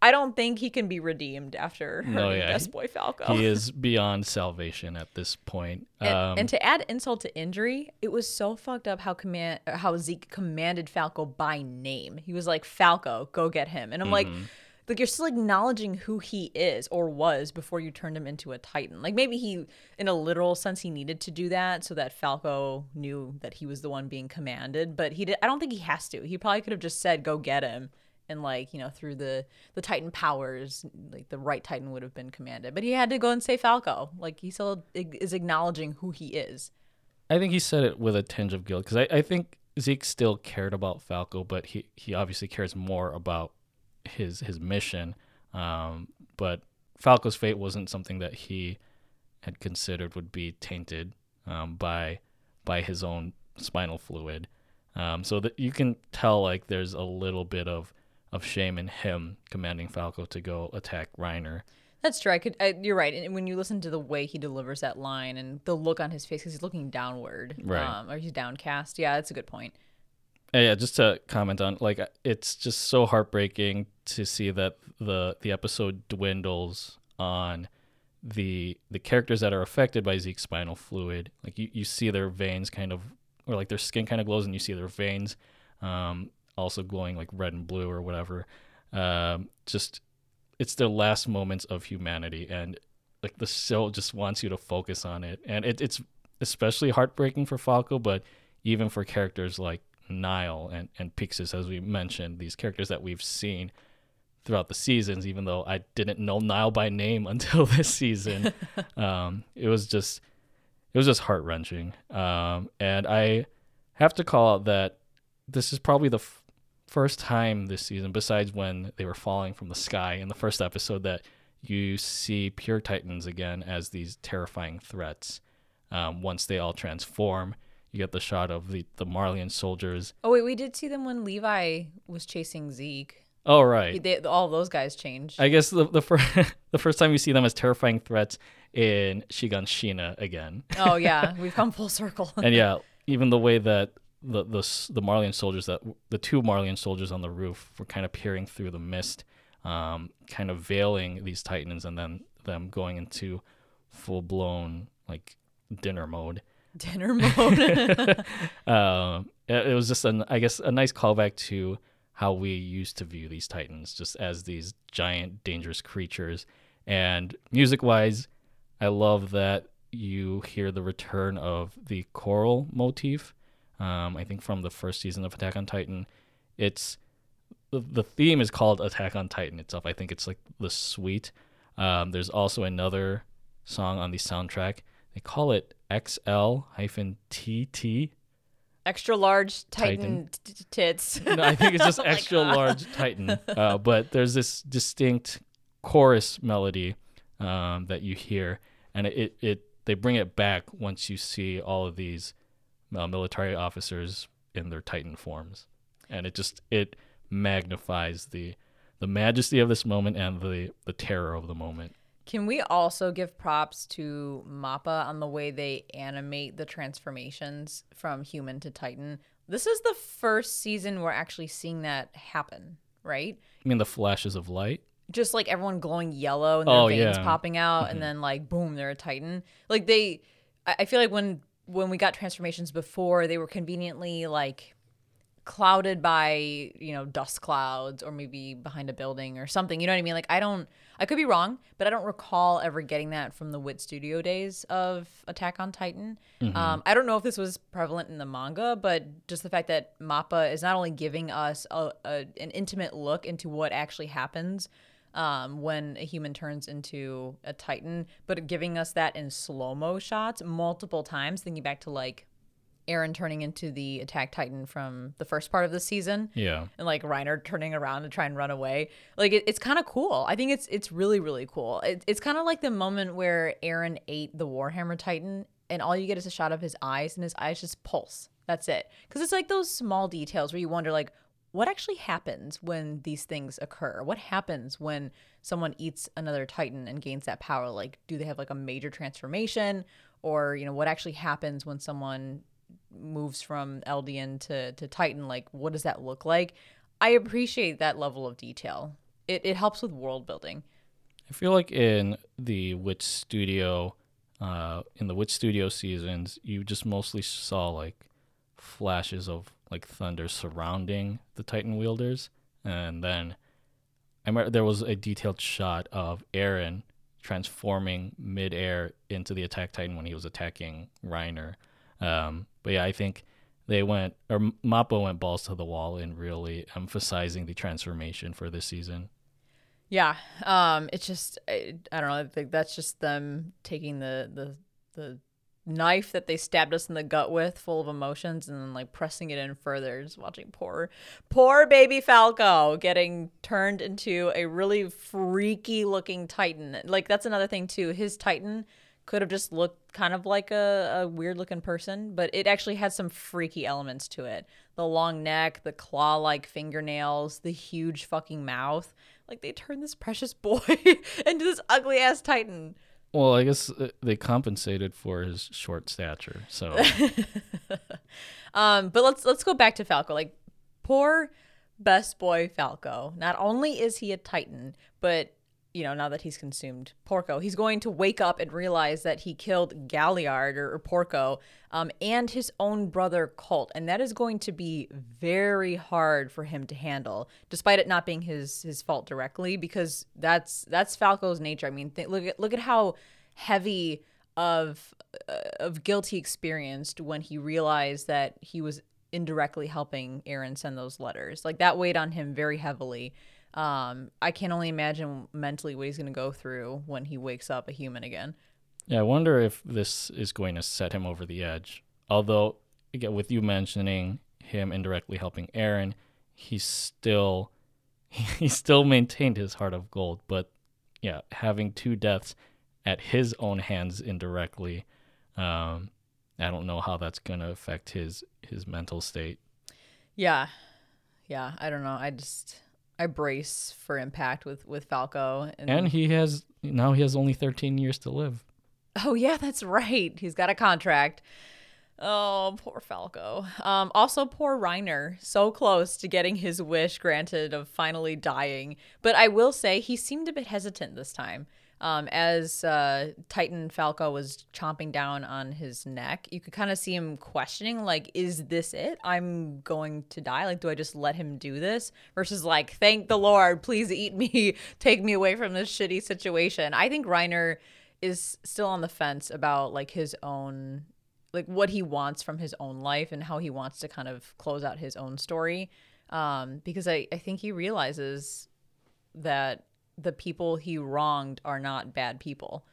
I don't think he can be redeemed after no, yeah. Best Boy Falco. He is beyond salvation at this point. And, um, and, to add insult to injury, it was so fucked up how command how Zeke commanded Falco by name. He was like, "Falco, go get him," and I'm mm-hmm. like. Like you're still acknowledging who he is or was before you turned him into a Titan. Like maybe he, in a literal sense, he needed to do that so that Falco knew that he was the one being commanded. But he did. I don't think he has to. He probably could have just said, "Go get him," and like you know through the the titan powers like the right titan would have been commanded. But he had to go and say falco. Like he still is acknowledging who he is. I think he said it with a tinge of guilt because I, I think zeke still cared about falco but he he obviously cares more about his his mission. Um, but falco's fate wasn't something that he had considered would be tainted um, by by his own spinal fluid. Um, so that you can tell like there's a little bit of of shame in him commanding Falco to go attack Reiner. That's true. I could. I, you're right. And when you listen to the way he delivers that line and the look on his face, because he's looking downward, right, um, or he's downcast. Yeah, that's a good point. yeah, just to comment on like it's just so heartbreaking to see that the the episode dwindles on the the characters that are affected by Zeke's spinal fluid. Like you, you see their veins kind of or like their skin kind of glows and you see their veins um, also glowing like red and blue or whatever. Um, just it's their last moments of humanity and like the show just wants you to focus on it and it, it's especially heartbreaking for Falco, but even for characters like Nile and, and Pixis, as we mentioned, these characters that we've seen throughout the seasons, even though I didn't know Nile by name until this season. um, it was just it was just heart wrenching. Um, and I have to call out that this is probably the first time this season, besides when they were falling from the sky in the first episode, that you see pure titans again as these terrifying threats. Um, once they all transform, you get the shot of the the Marleyan soldiers. Oh wait, we did see them when Levi was chasing Zeke. Oh right, they, all those guys changed. I guess the the first the first time you see them as terrifying threats in Shigan Shiganshina again. Oh yeah, we've come full circle. and yeah, even the way that the the the Marleyan soldiers that the two Marleyan soldiers on the roof were kind of peering through the mist, um, kind of veiling these Titans, and then them going into full blown like dinner mode. Dinner mode. um, it, it was just an I guess a nice callback to how we used to view these titans, just as these giant dangerous creatures. And music wise, I love that you hear the return of the choral motif. Um, I think from the first season of Attack on Titan, it's the, the theme is called Attack on Titan itself. I think it's like the suite. Um, there's also another song on the soundtrack. They call it XL hyphen TT. Extra large Titan, Titan. T- tits. no, I think it's just oh extra large Titan. Uh, but there's this distinct chorus melody um, that you hear, and it, it they bring it back once you see all of these uh, military officers in their Titan forms, and it just it magnifies the the majesty of this moment and the the terror of the moment. Can we also give props to Mappa on the way they animate the transformations from human to Titan? This is the first season we're actually seeing that happen, right? I mean the flashes of light? Just like everyone glowing yellow and their oh, veins yeah. popping out, mm-hmm. and then like boom, they're a Titan. Like they, I feel like when when we got transformations before, they were conveniently like clouded by you know dust clouds or maybe behind a building or something you know what i mean like i don't i could be wrong but i don't recall ever getting that from the wit studio days of attack on titan mm-hmm. um, i don't know if this was prevalent in the manga but just the fact that mappa is not only giving us a, a, an intimate look into what actually happens um, when a human turns into a titan but giving us that in slow-mo shots multiple times thinking back to like Eren turning into the Attack Titan from the first part of the season. Yeah. And like Reiner turning around to try and run away. Like it, it's kind of cool. I think it's it's really really cool. It, it's kind of like the moment where Eren ate the Warhammer Titan and all you get is a shot of his eyes and his eyes just pulse. That's it. Cuz it's like those small details where you wonder like what actually happens when these things occur? What happens when someone eats another Titan and gains that power? Like, do they have like a major transformation? Or, you know, what actually happens when someone moves from Eldian to, to Titan, like what does that look like? I appreciate that level of detail. It, it helps with world building. I feel like in the Wit Studio, uh, in the Wit Studio seasons, you just mostly saw like flashes of like thunder surrounding the Titan wielders, and then I remember there was a detailed shot of Eren transforming midair into the attack Titan when he was attacking Reiner. Um, but yeah, I think they went or Mappa went balls to the wall in really emphasizing the transformation for this season. Yeah, um, it's just I, I don't know. I think that's just them taking the the the knife that they stabbed us in the gut with, full of emotions, and then like pressing it in further. Just watching poor, poor baby Falco getting turned into a really freaky looking Titan. Like that's another thing too. His Titan could have just looked kind of like a, a weird looking person, but it actually had some freaky elements to it. The long neck, the claw like fingernails, the huge fucking mouth. Like they turned this precious boy into this ugly ass titan. Well, I guess uh, they compensated for his short stature. So, um, but let's let's go back to Falco. Like, poor best boy Falco. Not only is he a Titan, but you know, now that he's consumed Porco, he's going to wake up and realize that he killed Galliard or, or Porco um, and his own brother Colt, and that is going to be very hard for him to handle, despite it not being his his fault directly, because that's that's Falco's nature. I mean, th- look at look at how heavy of uh, of guilt he experienced when he realized that he was indirectly helping Eren send those letters. Like that weighed on him very heavily. Um, I can only imagine mentally what he's going to go through when he wakes up a human again. Yeah, I wonder if this is going to set him over the edge. Although, again, with you mentioning him indirectly helping Eren, he's still he still maintained his heart of gold. But yeah, having two deaths at his own hands indirectly, um, I don't know how that's going to affect his his mental state. Yeah, yeah, I don't know. I just I brace for impact with with Falco, and, and he has now he has only 13 years to live. Oh yeah, that's right. He's got a contract. Oh, poor Falco. Um, also, poor Reiner. So close to getting his wish granted of finally dying. But I will say he seemed a bit hesitant this time. Um, as uh, Titan Falco was chomping down on his neck, you could kind of see him questioning, like, is this it? I'm going to die. Like, do I just let him do this? Versus, like, thank the Lord, please eat me, take me away from this shitty situation. I think Reiner is still on the fence about like his own like what he wants from his own life and how he wants to kind of close out his own story um, because I, I think he realizes that the people he wronged are not bad people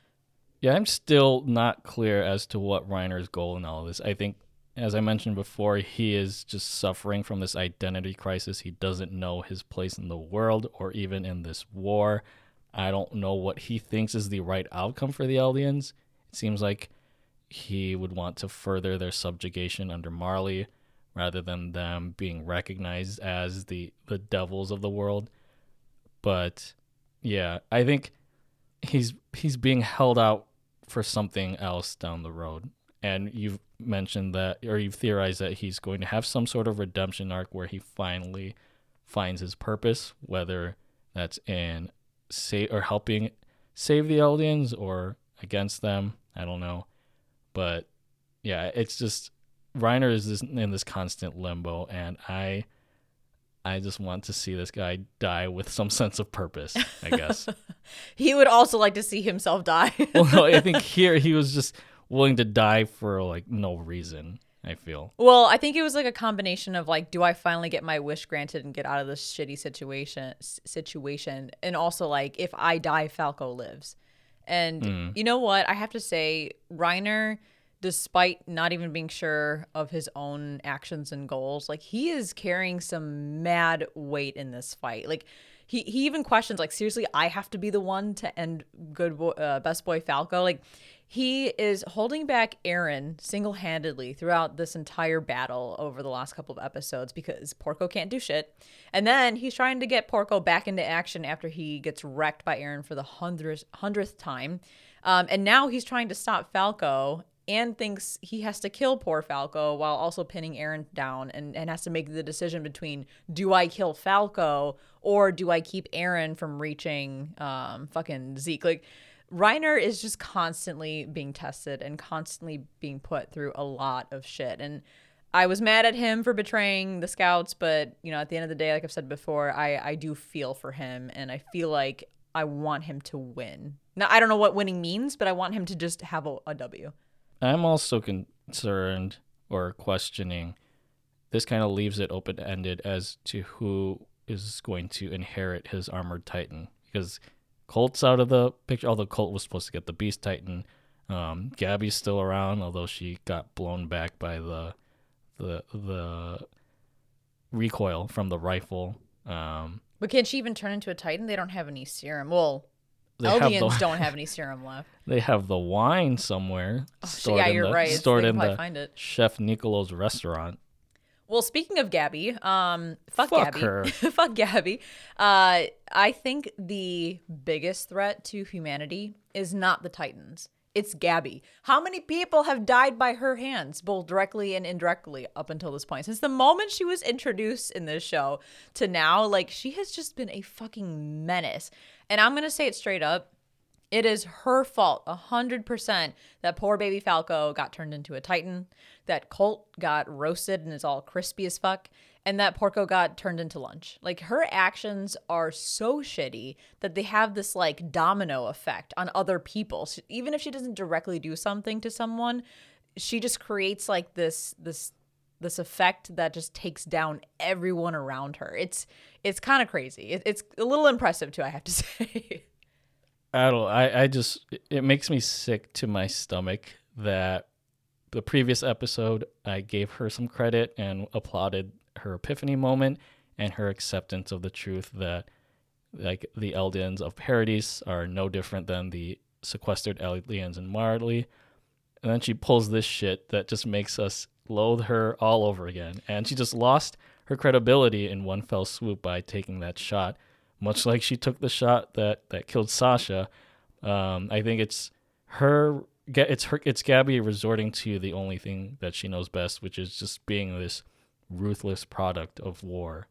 yeah i'm still not clear as to what reiner's goal in all of this i think as i mentioned before he is just suffering from this identity crisis he doesn't know his place in the world or even in this war I don't know what he thinks is the right outcome for the Eldians. It seems like he would want to further their subjugation under Marley rather than them being recognized as the the devils of the world. But yeah, I think he's he's being held out for something else down the road. And you've mentioned that or you've theorized that he's going to have some sort of redemption arc where he finally finds his purpose, whether that's in save or helping save the Eldians or against them. I don't know, but yeah, it's just Reiner is in this constant limbo, and I, I just want to see this guy die with some sense of purpose. I guess he would also like to see himself die. well, I think here he was just willing to die for like no reason. I feel. Well, I think it was like a combination of like, do I finally get my wish granted and get out of this shitty situation situation, and also like, if I die, Falco lives. And mm. you know what? I have to say, Reiner, despite not even being sure of his own actions and goals, like he is carrying some mad weight in this fight. Like he he even questions like seriously i have to be the one to end good boy, uh, best boy falco like he is holding back Eren single handedly throughout this entire battle over the last couple of episodes because Porco can't do shit. And then he's trying to get Porco back into action after he gets wrecked by Eren for the hundredth, hundredth time. Um, and now he's trying to stop Falco and thinks he has to kill poor Falco while also pinning Eren down and, and has to make the decision between do I kill Falco or do I keep Eren from reaching um, fucking Zeke? Like, Reiner is just constantly being tested and constantly being put through a lot of shit. And I was mad at him for betraying the scouts, but you know, at the end of the day, like I've said before, I I do feel for him, and I feel like I want him to win. Now I don't know what winning means, but I want him to just have a, a W. I'm also concerned or questioning. This kind of leaves it open ended as to who is going to inherit his armored titan because Colt's out of the picture, although Colt was supposed to get the Beast Titan. Um, Gabi's still around, although she got blown back by the the the recoil from the rifle. Um, but can she even turn into a Titan? They don't have any serum. Well, Eldians the, don't have any serum left. They have the wine somewhere oh, stored yeah, in you're the, right. stored in the Chef Nicolo's restaurant. Well, speaking of Gabi, um, fuck, Fuck Gabi, her. fuck Gabi. Uh, I think the biggest threat to humanity is not the Titans. It's Gabi. How many people have died by her hands, both directly and indirectly, up until this point? Since the moment she was introduced in this show to now, like, she has just been a fucking menace. And I'm going to say it straight up. It is her fault, a hundred percent, that poor baby Falco got turned into a Titan, that Colt got roasted and is all crispy as fuck, and that Porco got turned into lunch. Like her actions are so shitty that they have this like domino effect on other people. She- Even if she doesn't directly do something to someone, she just creates like this this this effect that just takes down everyone around her. It's it's kind of crazy. It, it's a little impressive too, I have to say. I don't. I I just it makes me sick to my stomach that the previous episode I gave her some credit and applauded her epiphany moment and her acceptance of the truth that like the Eldians of Paradise are no different than the sequestered aliens in Marley. And then she pulls this shit that just makes us loathe her all over again. And she just lost her credibility in one fell swoop by taking that shot, much like she took the shot that, that killed Sasha. Um, I think it's her. It's her. It's Gabi resorting to the only thing that she knows best, which is just being this ruthless product of war.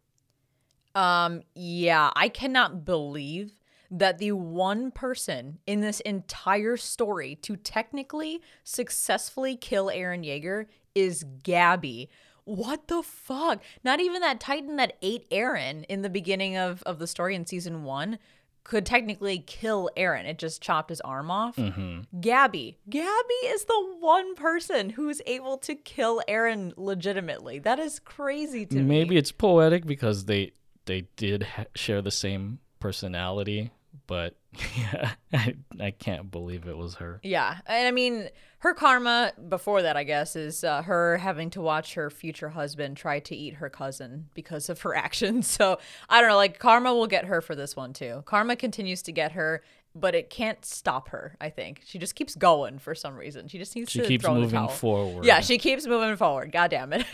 Um, yeah, I cannot believe that the one person in this entire story to technically successfully kill Eren Yeager is Gabi. What the fuck? Not even that Titan that ate Eren in the beginning of, of the story in season one could technically kill Eren. It just chopped his arm off. Mm-hmm. Gabi. Gabi is the one person who's able to kill Eren legitimately. That is crazy to me. Maybe it's poetic because they they did ha- share the same personality, but yeah, I I can't believe it was her. Yeah, and I mean, her karma before that, I guess, is uh, her having to watch her future husband try to eat her cousin because of her actions. So I don't know, like karma will get her for this one too. Karma continues to get her, but it can't stop her. I think she just keeps going for some reason. She just needs She to keeps throw moving forward. Yeah, she keeps moving forward. God damn it.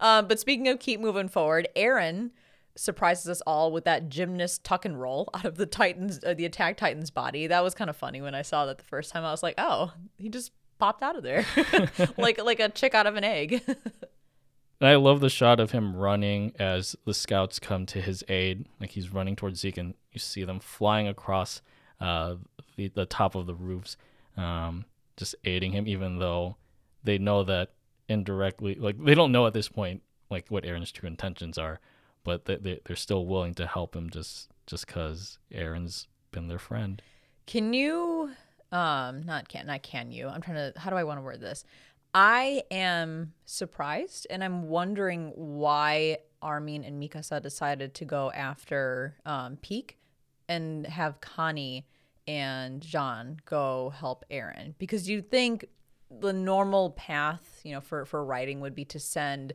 um, but speaking of keep moving forward, Eren surprises us all with that gymnast tuck and roll out of the Titans, uh, the attack Titan's body. That was kind of funny when I saw that the first time. I was like, oh, he just popped out of there like like a chick out of an egg. And I love the shot of him running as the scouts come to his aid. Like he's running towards Zeke, and you see them flying across uh, the the top of the roofs, um, just aiding him, even though they know that indirectly, like they don't know at this point, like what Eren's true intentions are, but they, they they're still willing to help him just just because Eren's been their friend. Can you um not can not can you? I'm trying to how do I want to word this? I am surprised and I'm wondering why Armin and Mikasa decided to go after um Pieck and have Connie and Jean go help Eren because you'd think the normal path, you know, for for writing would be to send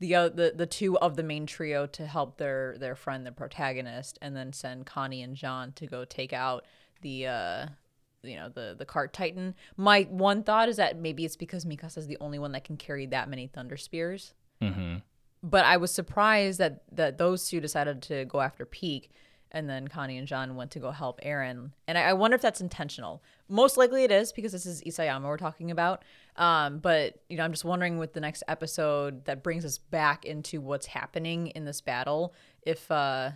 the uh, the the two of the main trio to help their their friend the protagonist and then send Connie and Jean to go take out the uh you know the the cart titan my one thought is that maybe it's because Mikasa is the only one that can carry that many thunder spears hmm but I was surprised that that those two decided to go after Pieck, and then Connie and Jean went to go help Eren. And I, I wonder if that's intentional. Most likely it is because this is Isayama we're talking about. Um, but you know, I'm just wondering with the next episode that brings us back into what's happening in this battle, if uh,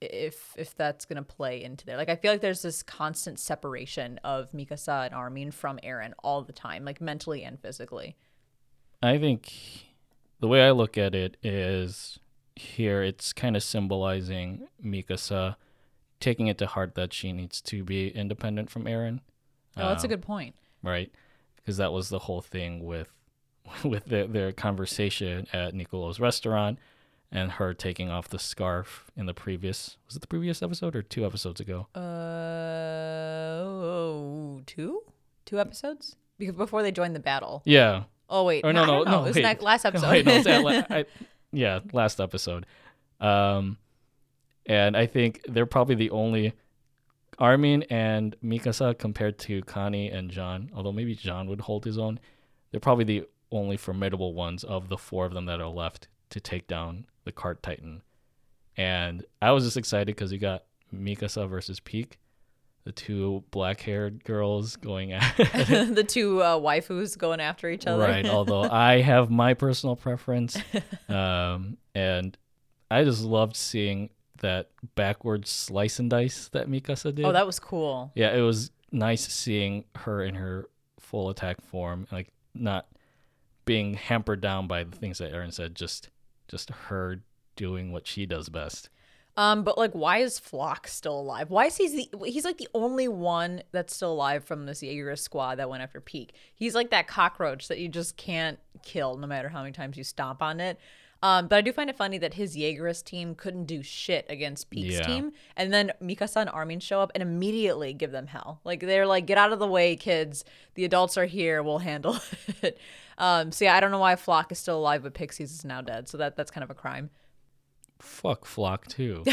if if that's gonna play into there. Like I feel like there's this constant separation of Mikasa and Armin from Eren all the time, like mentally and physically. I think the way I look at it is here it's kind of symbolizing Mikasa taking it to heart that she needs to be independent from Eren, Oh, that's a Um, good point. right? Because that was the whole thing with with their, their conversation at Nicolo's restaurant and her taking off the scarf in the previous was it the previous episode or two episodes ago? Uh, oh, two, two episodes because before they joined the battle. Yeah. Oh wait, Or no, I no, no. It was wait. last episode. Wait, no, la- I, yeah, last episode. Um, and I think they're probably the only Armin and Mikasa compared to Connie and Jean. Although maybe Jean would hold his own. They're probably the only formidable ones of the four of them that are left to take down the Cart Titan. And I was just excited because you got Mikasa versus Pieck, the two black-haired girls going at the two uh, waifus going after each other. Right. Although I have my personal preference, um, and I just loved seeing that backwards slice and dice that Mikasa did. Oh, that was cool. Yeah, it was nice seeing her in her full attack form, like not being hampered down by the things that Eren said. Just, just her doing what she does best. Um, but like, why is Floch still alive? Why is he the he's like the only one that's still alive from this Jaegerist squad that went after Pieck? He's like that cockroach that you just can't kill no matter how many times you stomp on it. Um, but I do find it funny that his Jaegerist team couldn't do shit against Pieck's yeah. team, and then Mikasa and Armin show up and immediately give them hell. Like they're like, "Get out of the way, kids! The adults are here. We'll handle it." um, so yeah, I don't know why Floch is still alive, but Pixis is now dead. So that that's kind of a crime. Fuck Floch too.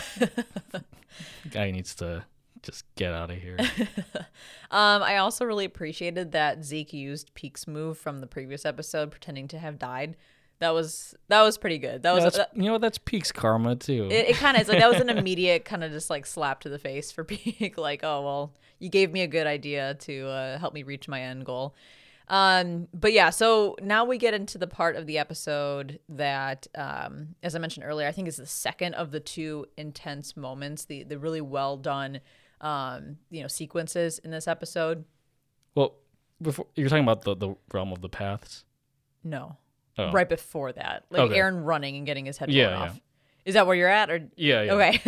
Guy needs to just get out of here. um, I also really appreciated that Zeke used Pieck's move from the previous episode, pretending to have died that was that was pretty good. That yeah, was you know that's Pieck's karma too. It, it kind of is like that was an immediate kind of just like slap to the face for Pieck. Like, oh well, you gave me a good idea to uh, help me reach my end goal. Um, but yeah, so now we get into the part of the episode that, um, as I mentioned earlier, I think is the second of the two intense moments, the the really well done, um, you know, sequences in this episode. Well, before you're talking about the the realm of the paths. No oh. right before that, like okay. Eren running and getting his head yeah, blown off. Yeah. Is that where you're at, or yeah, yeah. Okay,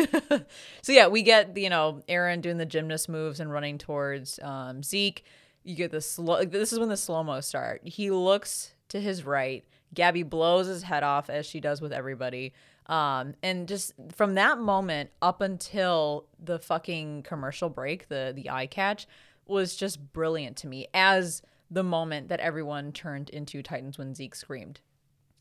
so yeah, we get you know Eren doing the gymnast moves and running towards um, Zeke. You get the slow. This is when the slow mo start. He looks to his right. Gabi blows his head off as she does with everybody. Um, and just from that moment up until the fucking commercial break, the the eye catch was just brilliant to me as the moment that everyone turned into Titans when Zeke screamed.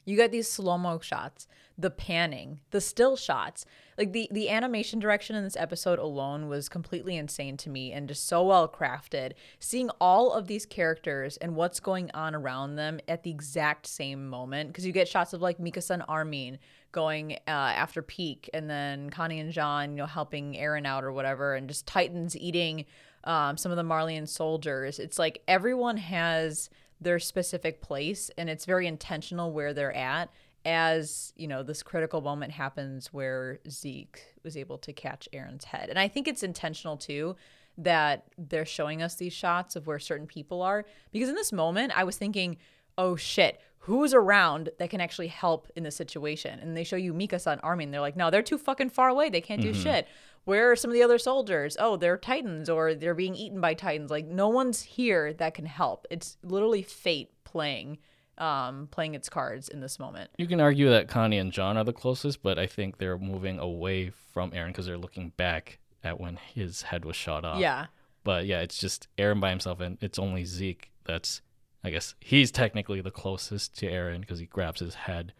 You get these slow mo shots, the panning, the still shots. Like the the animation direction in this episode alone was completely insane to me and just so well crafted. Seeing all of these characters and what's going on around them at the exact same moment, because you get shots of like Mikasa and Armin going uh, after Pieck and then Connie and Jean, you know, helping Eren out or whatever, and just Titans eating um, some of the Marleyan soldiers. It's like everyone has their specific place and it's very intentional where they're at as you know this critical moment happens where Zeke was able to catch Eren's head. And I think it's intentional too that they're showing us these shots of where certain people are because in this moment I was thinking, "Oh shit, who's around that can actually help in this situation?" And they show you Mikasa and Armin. They're like, "No, they're too fucking far away. They can't mm-hmm. do shit." Where are some of the other soldiers? Oh, they're titans or they're being eaten by titans. Like no one's here that can help. It's literally fate playing um, playing its cards in this moment. You can argue that Connie and Jean are the closest, but I think they're moving away from Eren because they're looking back at when his head was shot off. Yeah. But yeah, it's just Eren by himself, and it's only Zeke that's, I guess, he's technically the closest to Eren because he grabs his head.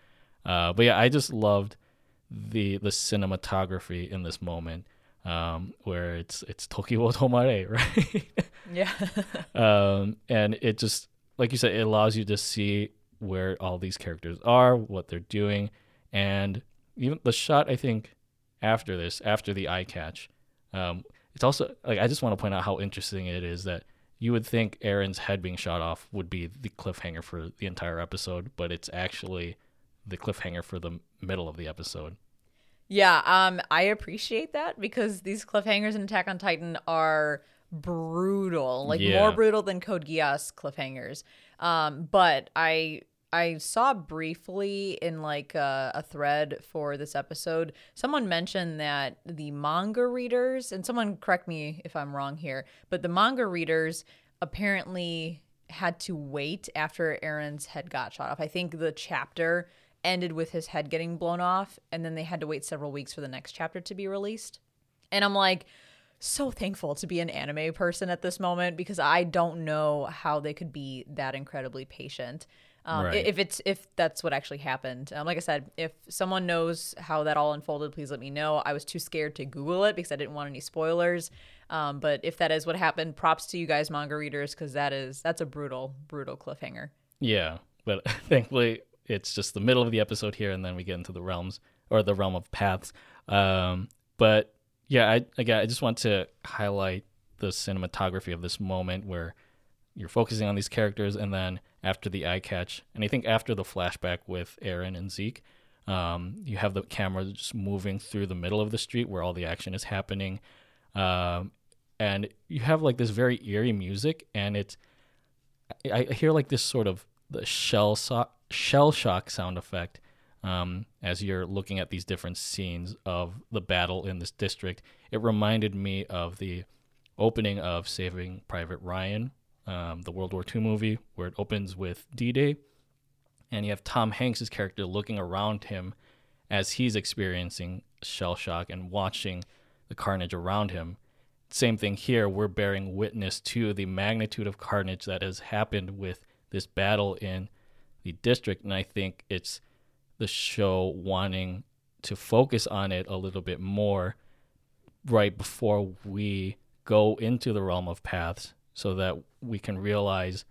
Uh, but yeah, I just loved the the cinematography in this moment um, where it's it's Tokiwo Tomare, right? yeah. um, and it just like you said, it allows you to see where all these characters are, what they're doing, and even the shot. I think after this, after the eye catch, um, it's also like I just want to point out how interesting it is that you would think Eren's head being shot off would be the cliffhanger for the entire episode, but it's actually the cliffhanger for the middle of the episode. Yeah, um, I appreciate that because these cliffhangers in Attack on Titan are brutal, like yeah. more brutal than Code Geass cliffhangers. Um, but I I saw briefly in like a, a, thread for this episode, someone mentioned that the manga readers, and someone correct me if I'm wrong here, but the manga readers apparently had to wait after Eren's head got shot off. I think the chapter ended with his head getting blown off, and then they had to wait several weeks for the next chapter to be released. And I'm like, so thankful to be an anime person at this moment because I don't know how they could be that incredibly patient. Um, right. If it's if that's what actually happened, um, like I said, if someone knows how that all unfolded, please let me know. I was too scared to Google it because I didn't want any spoilers. Um, but if that is what happened, props to you guys, manga readers, because that is that's a brutal, brutal cliffhanger. Yeah, but thankfully it's just the middle of the episode here, and then we get into the realms or the realm of paths. Um, but yeah, I again, I just want to highlight the cinematography of this moment where you're focusing on these characters, and then after the eye catch, and I think after the flashback with Eren and Zeke, um, you have the camera just moving through the middle of the street where all the action is happening, um, and you have like this very eerie music, and it's I, I hear like this sort of the shell so- shell shock sound effect um, as you're looking at these different scenes of the battle in this district. It reminded me of the opening of Saving Private Ryan, um, the World War II movie, where it opens with D Day. And you have Tom Hanks' character looking around him as he's experiencing shell shock and watching the carnage around him. Same thing here. We're bearing witness to the magnitude of carnage that has happened with this battle in the district. And I think it's the show wanting to focus on it a little bit more right before we go into the realm of paths so that we can realize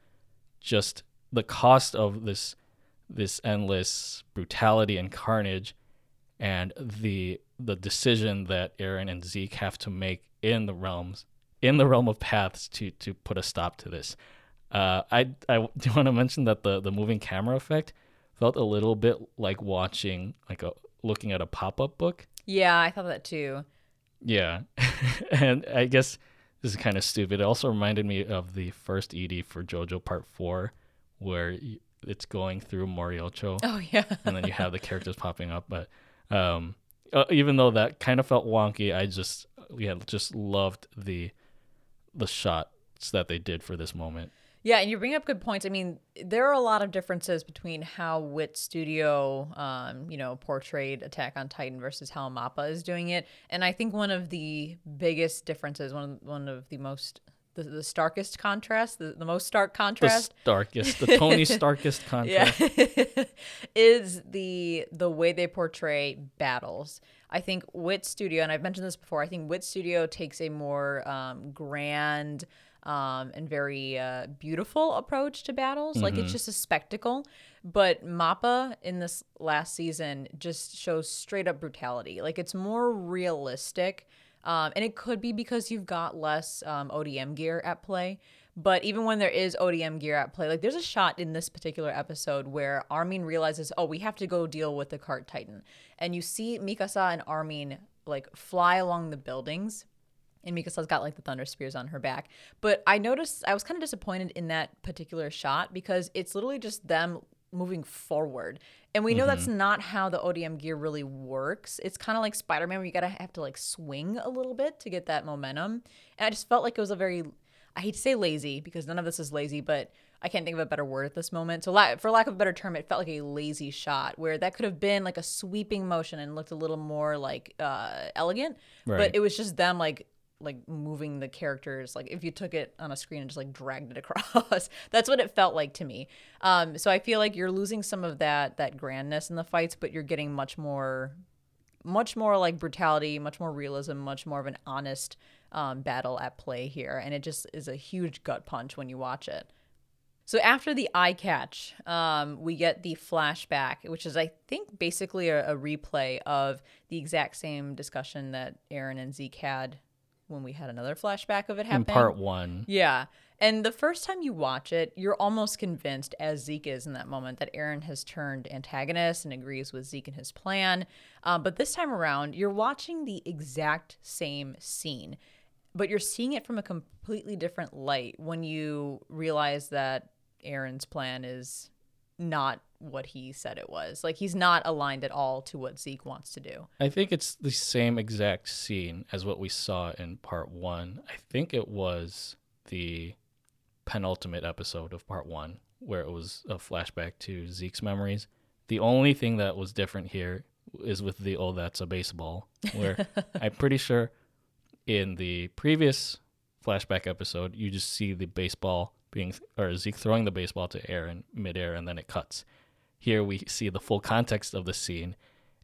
just the cost of this this endless brutality and carnage and the the decision that Eren and Zeke have to make in the realms in the realm of paths to to put a stop to this. Uh, I I do want to mention that the the moving camera effect felt a little bit like watching like a looking at a pop up book. Yeah, I thought that too. Yeah, and I guess this is kind of stupid. It also reminded me of the first ED for JoJo Part Four, where it's going through Moriocho. Oh yeah, and then you have the characters popping up. But um, uh, even though that kind of felt wonky, I just yeah just loved the the shots that they did for this moment. Yeah, and you bring up good points. I mean, there are a lot of differences between how Wit Studio, um, you know, portrayed Attack on Titan versus how Mappa is doing it. And I think one of the biggest differences, one of, one of the most the, the starkest contrast, the, the most stark contrast. The starkest, the Tony Starkest contrast. Yeah. is the the way they portray battles. I think Wit Studio, and I've mentioned this before, I think Wit Studio takes a more um, grand, um, and very uh, beautiful approach to battles. Mm-hmm. Like it's mm-hmm. just a spectacle. But Mappa in this last season just shows straight up brutality. Like it's more realistic. Um, and it could be because you've got less um, ODM gear at play. But even when there is ODM gear at play, like there's a shot in this particular episode where Armin realizes, oh, we have to go deal with the cart titan. And you see Mikasa and Armin like fly along the buildings and Mikasa's got like the thunder spears on her back. But I noticed I was kind of disappointed in that particular shot because it's literally just them moving forward. And we know mm-hmm. that's not how the ODM gear really works. It's kind of like Spider-Man where you got to have to like swing a little bit to get that momentum. And I just felt like it was a very I hate to say lazy because none of this is lazy, but I can't think of a better word at this moment. So, for lack of a better term, it felt like a lazy shot where that could have been like a sweeping motion and looked a little more like uh, elegant. Right. But it was just them like like moving the characters like if you took it on a screen and just like dragged it across that's what it felt like to me. Um so i feel like you're losing some of that that grandness in the fights but you're getting much more much more like brutality much more realism much more of an honest um, battle at play here. And it just is a huge gut punch when you watch it. So after the eye catch, um, we get the flashback, which is, I think, basically a, a, replay of the exact same discussion that Eren and Zeke had when we had another flashback of it happening. In part one. Yeah. And the first time you watch it, you're almost convinced, as Zeke is in that moment, that Eren has turned antagonist and agrees with Zeke and his plan. Um, but this time around, you're watching the exact same scene, but you're seeing it from a completely different light when you realize that Eren's plan is not what he said it was. Like he's not aligned at all to what Zeke wants to do. I think it's the same exact scene as what we saw in part one. I think it was the penultimate episode of part one where it was a flashback to Zeke's memories. The only thing that was different here is with the oh that's a baseball where I'm pretty sure in the previous flashback episode you just see the baseball being or Zeke throwing the baseball to Eren midair and then it cuts. Here we see the full context of the scene,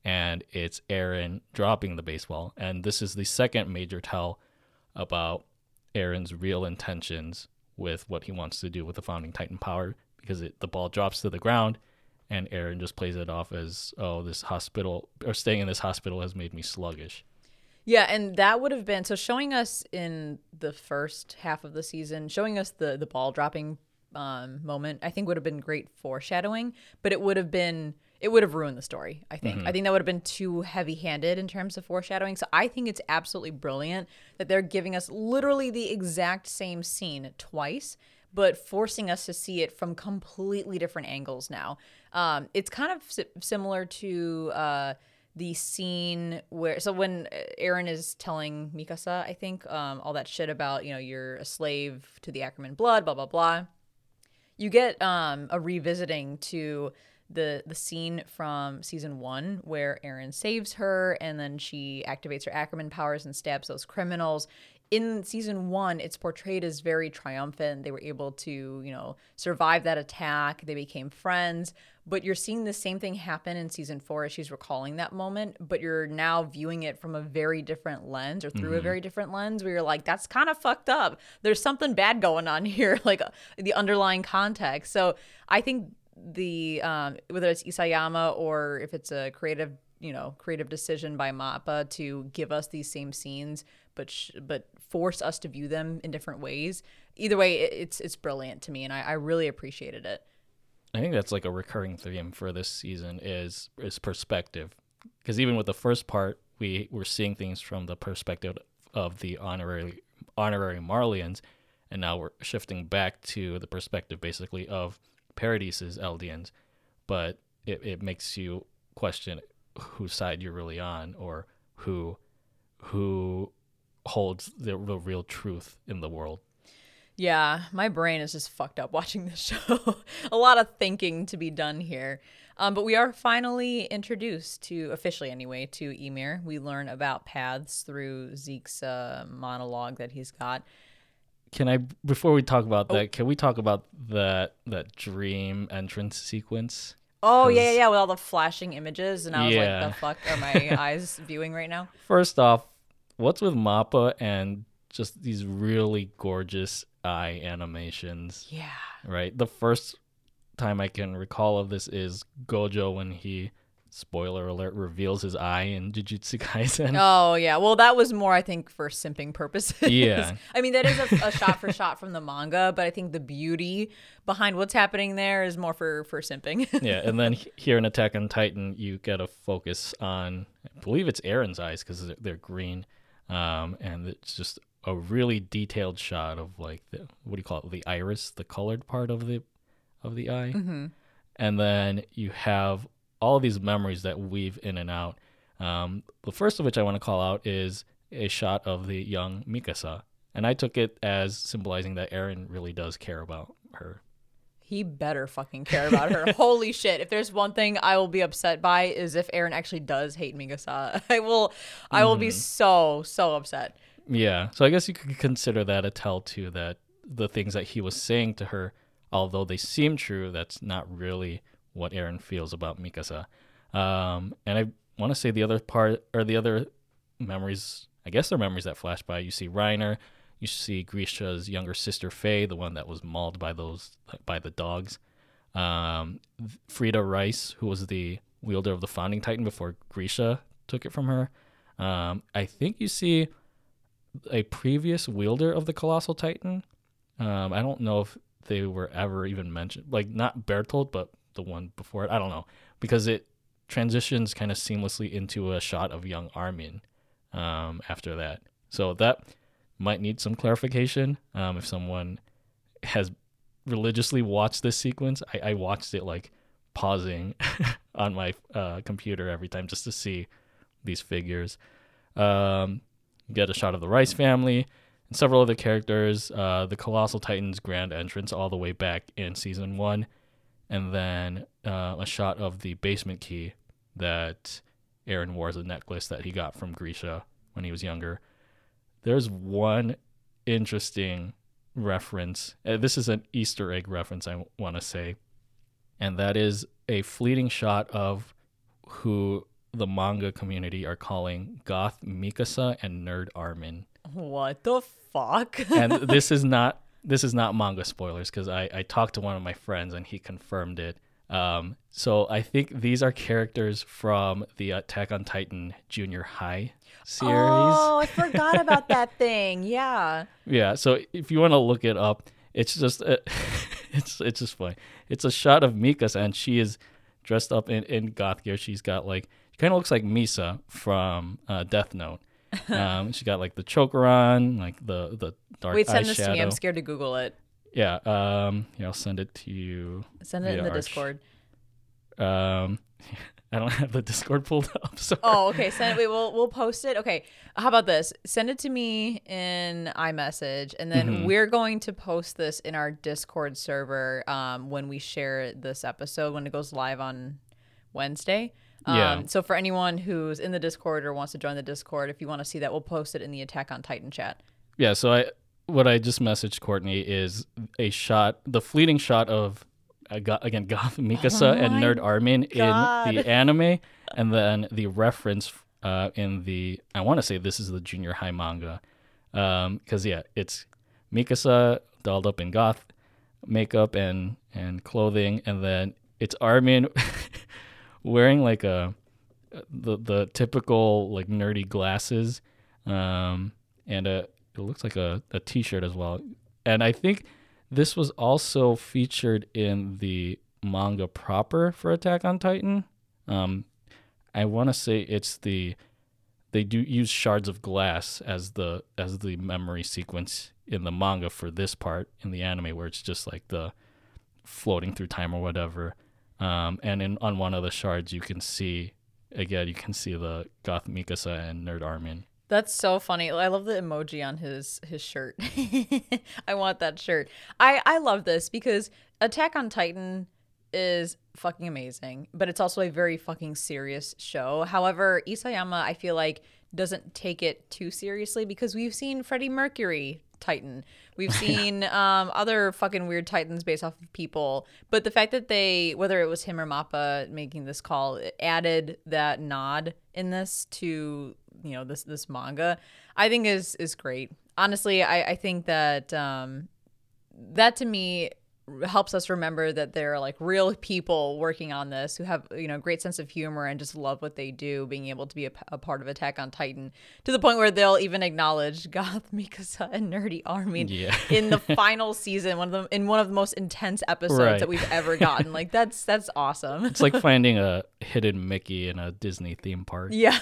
and it's Eren dropping the baseball. And this is the second major tell about Eren's real intentions with what he wants to do with the founding Titan power, because it, the ball drops to the ground and Eren just plays it off as oh this hospital or staying in this hospital has made me sluggish. Yeah, and that would have been so showing us in the first half of the season, showing us the the ball dropping um, moment, I think would have been great foreshadowing, but it would have been it would have ruined the story. I think. Mm-hmm. I think that would have been too heavy-handed in terms of foreshadowing. So I think it's absolutely brilliant that they're giving us literally the exact same scene twice, but forcing us to see it from completely different angles now. Um, it's kind of si- similar to. Uh, the scene where so when Eren is telling Mikasa, I think, um, all that shit about, you know, you're a slave to the Ackerman blood, blah blah blah. You get um a revisiting to the the scene from season one where Eren saves her and then she activates her Ackerman powers and stabs those criminals. In season one, it's portrayed as very triumphant. They were able to, you know, survive that attack. They became friends. But you're seeing the same thing happen in season four as she's recalling that moment, but you're now viewing it from a very different lens or through mm-hmm. a very different lens where you're like, that's kind of fucked up. There's something bad going on here, like uh, the underlying context. So I think the um, whether it's Isayama or if it's a creative you know creative decision by Mappa to give us these same scenes but sh- but force us to view them in different ways. Either way, it's it's brilliant to me, and I, I really appreciated it. I think that's like a recurring theme for this season is is perspective, because even with the first part, we were seeing things from the perspective of the honorary honorary Marleyans, and now we're shifting back to the perspective basically of Paradis's Eldians, but it, it makes you question whose side you're really on or who who holds the, the real truth in the world. Yeah, my brain is just fucked up watching this show. a lot of thinking to be done here. Um, but we are finally introduced to, officially anyway, to Ymir. We learn about paths through Zeke's uh, monologue that he's got. Can I before we talk about oh. that? Can we talk about that that dream entrance sequence? Oh yeah, yeah, yeah, with all the flashing images, and I was yeah. like, "The fuck are my eyes viewing right now?" First off, what's with Mappa and just these really gorgeous eye animations? Yeah. Right. The first time I can recall of this is Gojo when he spoiler alert reveals his eye in Jujutsu Kaisen. Oh yeah, well that was more I think for simping purposes. Yeah, I mean that is a, a shot for shot from the manga, but I think the beauty behind what's happening there is more for for simping. yeah, and then here in Attack on Titan, you get a focus on I believe it's Eren's eyes because they're, they're, green, um, and it's just a really detailed shot of like the what do you call it the iris, the colored part of the of the eye. Mm-hmm. And then you have all these memories that weave in and out. Um, the first of which I want to call out is a shot of the young Mikasa. And I took it as symbolizing that Eren really does care about her. He better fucking care about her. Holy shit. If there's one thing I will be upset by is if Eren actually does hate Mikasa. I will I will mm. be mm-hmm. so, so upset. Yeah. So I guess you could consider that a tell too that the things that he was saying to her, although they seem true, that's not really what Eren feels about Mikasa. Um, and I want to say the other part or the other memories, I guess they're memories that flash by. You see Reiner, you see Grisha's younger sister Faye, the one that was mauled by those by the dogs. Um, Frida Rice, who was the wielder of the founding titan before Grisha took it from her. Um, I think you see a previous wielder of the colossal titan. Um, I don't know if they were ever even mentioned, like not Bertolt, but the one before it. I don't know because it transitions kind of seamlessly into a shot of young Armin um, after that. So that might need some clarification. Um, if someone has religiously watched this sequence, I, I watched it like pausing on my uh, computer every time just to see these figures. Um, get a shot of the Rice family and several other characters. Uh, the Colossal Titans grand entrance all the way back in season one and then uh, a shot of the basement key that Eren wore as a necklace that he got from Grisha when he was younger. There's one interesting reference. Uh, this is an Easter egg reference, I want to say. And that is a fleeting shot of who the manga community are calling Goth Mikasa and Nerd Armin. What the fuck? and this is not this is not manga spoilers because I, I talked to one of my friends and he confirmed it. Um, so I think these are characters from the Attack on Titan Junior High series. Oh, I forgot about that thing. Yeah. Yeah. So if you want to look it up, it's just uh, it's it's just funny. It's a shot of Mikasa and she is dressed up in, in goth gear. She's got like she kind of looks like Misa from uh, Death Note. Um, she got like the choker on, like the the dark Wait, send eyeshadow. this to me. I'm scared to Google it. Yeah. Um. Yeah. I'll send it to you. Send it in the. Discord. Um. I don't have the Discord pulled up. So. Oh, okay. Send it. Wait, we'll we'll post it. Okay. How about this? Send it to me in iMessage, and then Mhm. we're going to post this in our Discord server um, when we share this episode when it goes live on Wednesday. Um, Yeah. So for anyone who's in the Discord or wants to join the Discord, if you want to see that, we'll post it in the Attack on Titan chat. Yeah, so I what I just messaged Courtney is a shot, the fleeting shot of again Goth Mikasa Oh and Nerd Armin God. in the anime, and then the reference uh, in the I want to say this is the junior high manga, because yeah, it's Mikasa dolled up in goth makeup and and clothing, and then it's Armin wearing like a the the typical like nerdy glasses, um, and a it looks like a, a t-shirt as well. And I think this was also featured in the manga proper for Attack on Titan. Um, I want to say it's the they do use shards of glass as the as the memory sequence in the manga for this part in the anime where it's just like the floating through time or whatever. Um, and in on one of the shards you can see again you can see the Goth Mikasa and Nerd Armin. That's so funny. I love the emoji on his his shirt. I want that shirt. I I love this because Attack on Titan is fucking amazing, but it's also a very fucking serious show. However, Isayama I feel like doesn't take it too seriously because we've seen Freddie Mercury Titan. We've seen um, other fucking weird Titans based off of people. But the fact that they, whether it was him or Mappa making this call, it added that nod in this to you know this this manga, I think is is great. Honestly, I I think that um, that to me helps us remember that there are like real people working on this who have you know great sense of humor and just love what they do being able to be a, a part of attack on titan to the point where they'll even acknowledge goth mikasa and nerdy armin Yeah. in the final season one of them in one of the most intense episodes Right. that we've ever gotten like that's that's awesome It's like finding a hidden Mickey in a Disney theme park. yeah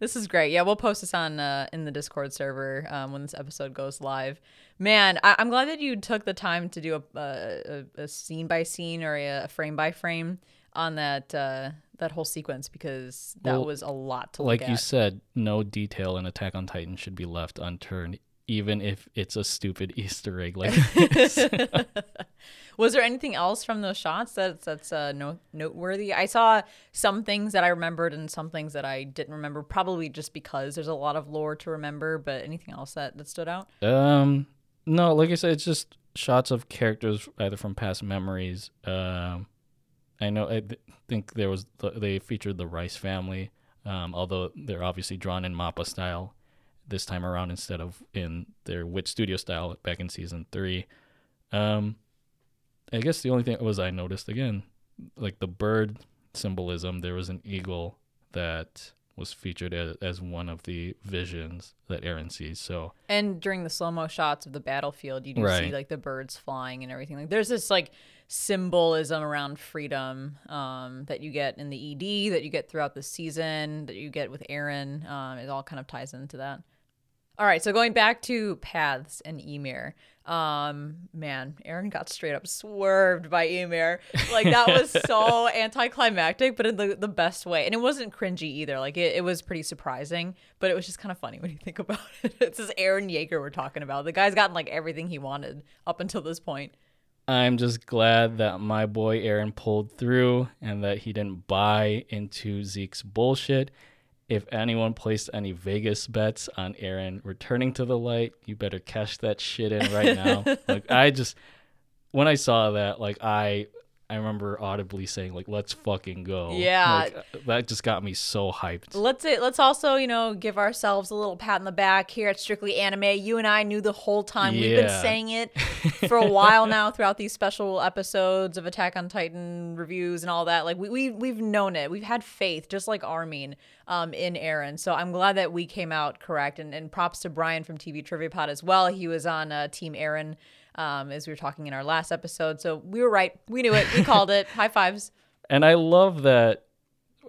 this is great yeah we'll post this on uh, in the discord server um, when this episode goes live man I- i'm glad that you took the time to do a, a, a scene by scene or a, a frame by frame on that uh, that whole sequence because that Well, was a lot to like look you said, no detail in Attack on Titan should be left unturned, even if it's a stupid Easter egg. Like, was there anything else from those shots that's that's uh, no, noteworthy? I saw some things that I remembered and some things that I didn't remember, probably just because there's a lot of lore to remember. But anything else that that stood out? um, no, like I said, it's just shots of characters either from past memories. Um, I know. I th- think there was the, they featured the Rice family, um, although they're obviously drawn in Mappa style this time around instead of in their Wit Studio style back in season three. Um, I guess the only thing was I noticed again, like the bird symbolism. There was an eagle that was featured as, as one of the visions that Eren sees. So And during the slow mo shots of the battlefield, you do see like the birds flying and everything. Like there's this like symbolism around freedom um, that you get in the ED, that you get throughout the season, that you get with Eren. Um, it all kind of ties into that. All right, so going back to Paths and Ymir, um, man, Eren got straight up swerved by Ymir. Like that was so anticlimactic, but in the, the best way. And it wasn't cringy either. Like it, it was pretty surprising, but it was just kind of funny when you think about it. It's this Eren Jaeger we're talking about. The guy's gotten like everything he wanted up until this point. I'm just glad that my boy Eren pulled through and that he didn't buy into Zeke's bullshit. If anyone placed any Vegas bets on Eren returning to the light, you better cash that shit in right now. like I just when I saw that, like I I remember audibly saying like, "Let's fucking go." Yeah, like, uh, that just got me so hyped. Let's let's also you know give ourselves a little pat in the back here at Strictly Anime. You and I knew the whole time. Yeah. We've been saying it for a while now throughout these special episodes of Attack on Titan reviews and all that. Like we, we we've known it. We've had faith, just like Armin, um, in Eren. So I'm glad that we came out correct. And, and props to Brian from TV Trivia Pod as well. He was on uh, Team Eren um, as we were talking in our last episode. So we were right. We knew it. We called it. High fives. And I love that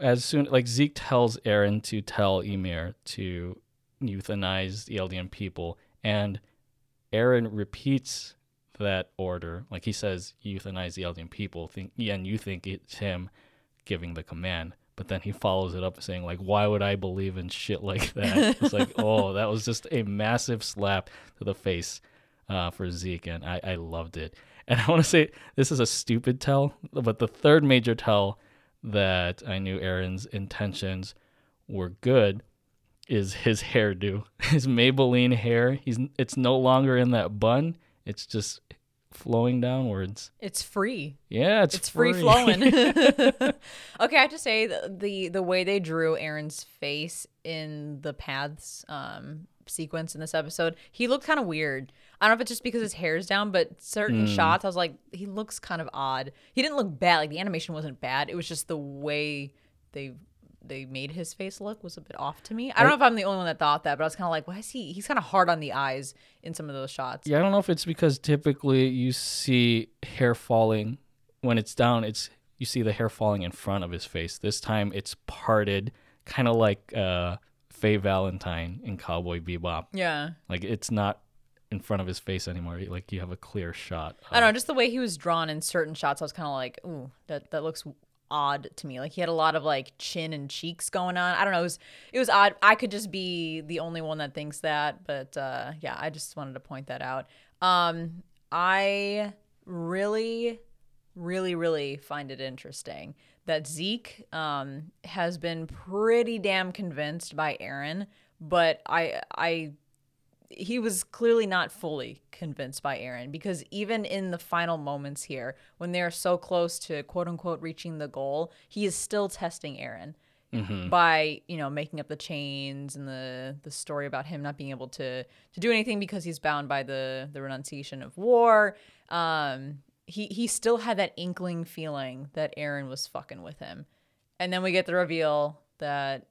as soon like Zeke tells Eren to tell Ymir to euthanize the Eldian people, and Eren repeats that order. Like he says, euthanize the Eldian people. Think, yeah, and you think it's him giving the command, but then he follows it up saying like, "Why would I believe in shit like that?" it's like, oh, that was just a massive slap to the face uh, for Zeke, and I, I loved it. And I want to say this is a stupid tell, but the third major tell that I knew Eren's intentions were good is his hairdo, his Maybelline hair. He's it's no longer in that bun; it's just flowing downwards. It's free. Yeah, it's, it's free, free flowing. okay, I have to say the, the the way they drew Eren's face in the paths um sequence in this episode, he looked kind of weird. I don't know if it's just because his hair's down, but certain mm. shots, I was like, he looks kind of odd. He didn't look bad. Like the animation wasn't bad. It was just the way they they made his face look was a bit off to me. I don't know if I'm the only one that thought that, but I was kind of like, why is he? He's kind of hard on the eyes in some of those shots. Yeah, I don't know if it's because typically you see hair falling when it's down. It's you see the hair falling in front of his face. This time it's parted, kind of like uh, Faye Valentine in Cowboy Bebop. Yeah. Like it's not in front of his face anymore. Like you have a clear shot. I don't know, just the way he was drawn in certain shots, I was kind of like, ooh, that that looks odd to me. Like he had a lot of like chin and cheeks going on. I don't know. It was it was odd. I could just be the only one that thinks that, but uh, yeah, I just wanted to point that out. Um, I really, really, really find it interesting that Zeke um, has been pretty damn convinced by Eren, but I I he was clearly not fully convinced by Eren because even in the final moments here, when they're so close to quote unquote reaching the goal, he is still testing Eren Mm-hmm. By you know making up the chains and the the story about him not being able to to do anything because he's bound by the the renunciation of war, um, he he still had that inkling feeling that Eren was fucking with him, and then we get the reveal that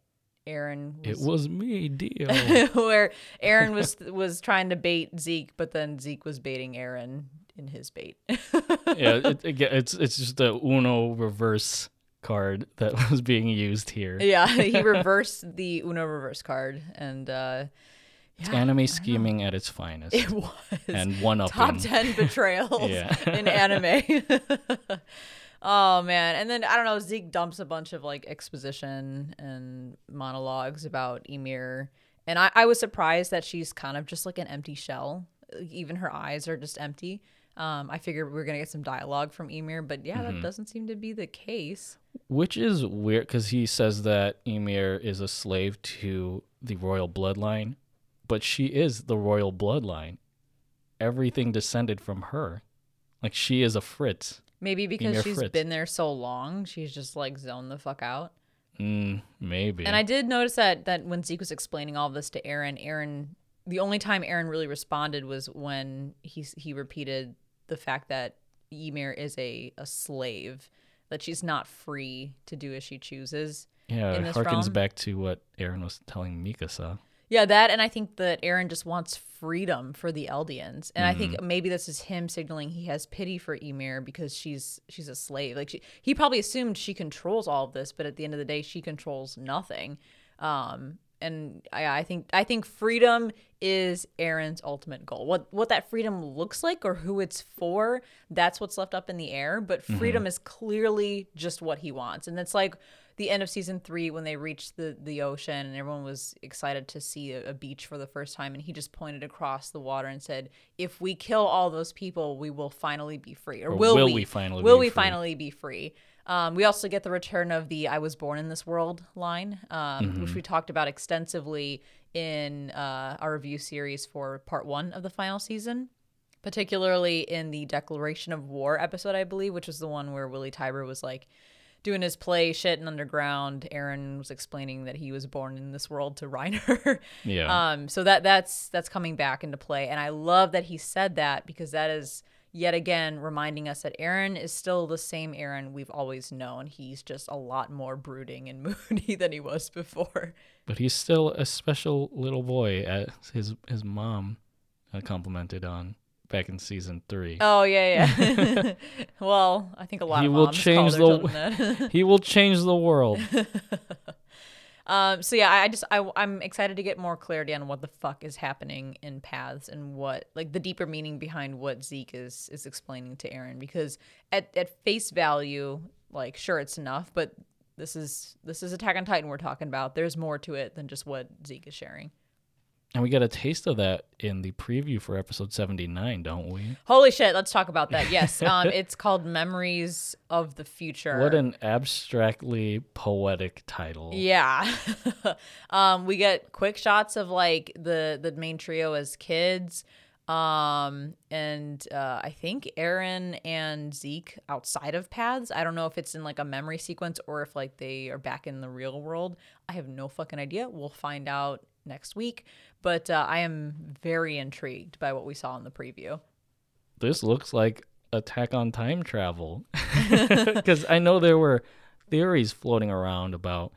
Eren Was, it was me, Dio. where Eren was was trying to bait Zeke, but then Zeke was baiting Eren in his bait. yeah, it, it, it's it's just a Uno reverse card that was being used here. Yeah, he reversed the Uno reverse card, and uh, it's yeah, anime scheming at its finest. It was. And one up top ten betrayals in anime. Oh man. And then I don't know, Zeke dumps a bunch of like exposition and monologues about Ymir. And I, I was surprised that she's kind of just like an empty shell. Even her eyes are just empty. Um, I figured we are gonna get some dialogue from Ymir, but yeah, mm-hmm. that doesn't seem to be the case. Which is weird because he says that Ymir is a slave to the royal bloodline, but she is the royal bloodline. Everything descended from her. Like she is a Fritz. Maybe because she's Fritz. been there so long, she's just like zoned the fuck out. Mm, maybe. And I did notice that that when Zeke was explaining all this to Eren, Eren, the only time Eren really responded was when he he repeated the fact that Ymir is a a slave, that she's not free to do as she chooses. Yeah, it harkens realm. back to what Eren was telling Mikasa. Yeah, that and I think that Eren just wants freedom for the Eldians. And mm-hmm. I think mm-hmm. maybe this is him signaling he has pity for Ymir because she's she's a slave. Like she, he probably assumed she controls all of this, but at the end of the day she controls nothing. Um and I, I think I think freedom is Eren's ultimate goal. What what that freedom looks like or who it's for, that's what's left up in the air. But freedom mm-hmm. is clearly just what he wants. And it's like the end of season three when they reached the the ocean and everyone was excited to see a, a, beach for the first time and he just pointed across the water and said if we kill all those people we will finally be free or, or will, will, we, we finally will we free? finally be free um, we also get the return of the i was born in this world line um, mm-hmm. which we talked about extensively in uh, our review series for part one of the final season particularly in the Declaration of War episode, I believe, which was the one where Willie Tybur was like doing his play shit and underground. Eren was explaining that he was born in this world to Reiner. yeah. Um. So that that's that's coming back into play, and I love that he said that because that is yet again reminding us that Eren is still the same Eren we've always known. He's just a lot more brooding and moody than he was before. But he's still a special little boy, as his his mom complimented on back in season three. Oh yeah, yeah. well, I think a lot he of will change the he will change the world. um. So yeah, I just I I'm excited to get more clarity on what the fuck is happening in Paths and what like the deeper meaning behind what Zeke is is explaining to Eren because at at face value, like sure it's enough, but this is this is Attack on Titan we're talking about. There's more to it than just what Zeke is sharing. And we got a taste of that in the preview for episode 79, don't we? Holy shit, let's talk about that. Yes. Um, it's called Memories of the Future. What an abstractly poetic title. Yeah. um, we get quick shots of like the the main trio as kids. Um, and uh, I think Eren and Zeke outside of paths. I don't know if it's in like a memory sequence or if like they are back in the real world. I have no fucking idea. We'll find out next week. But uh, I am very intrigued by what we saw in the preview. This looks like Attack on Time Travel. Because I know there were theories floating around about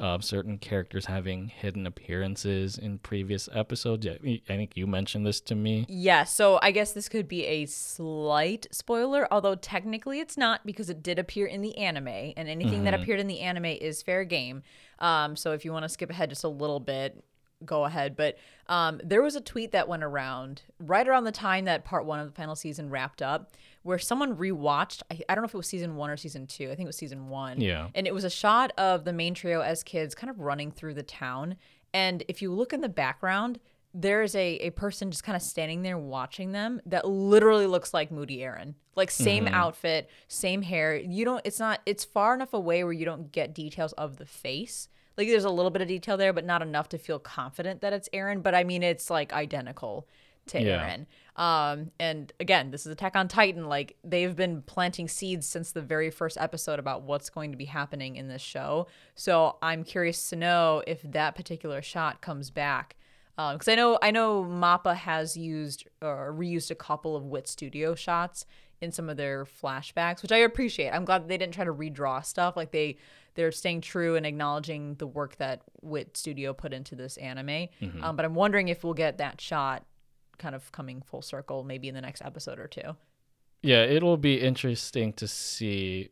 uh, certain characters having hidden appearances in previous episodes. I think you mentioned this to me. Yeah, so I guess this could be a slight spoiler, although technically it's not because it did appear in the anime, and anything mm-hmm. that appeared in the anime is fair game. Um, so if you want to skip ahead just a little bit, go ahead. But um, there was a tweet that went around right around the time that part one of the final season wrapped up, where someone rewatched. I, I don't know if it was season one or season two. I think it was season one. Yeah. And it was a shot of the main trio as kids, kind of running through the town. And if you look in the background, there's a, a person just kind of standing there watching them that literally looks like Moody Eren. Like same mm-hmm. outfit, same hair. You don't it's not it's far enough away where you don't get details of the face like there's a little bit of detail there, but not enough to feel confident that it's Eren. But I mean, it's like identical to yeah. Eren. Um, and again, this is Attack on Titan. Like they've been planting seeds since the very first episode about what's going to be happening in this show. So I'm curious to know if that particular shot comes back. Because um, I know I know Mappa has used or reused a couple of Wit Studio shots in some of their flashbacks, which I appreciate. I'm glad they didn't try to redraw stuff. Like they they're staying true and acknowledging the work that Wit Studio put into this anime. Mm-hmm. Um, but I'm wondering if we'll get that shot kind of coming full circle maybe in the next episode or two. Yeah, it'll be interesting to see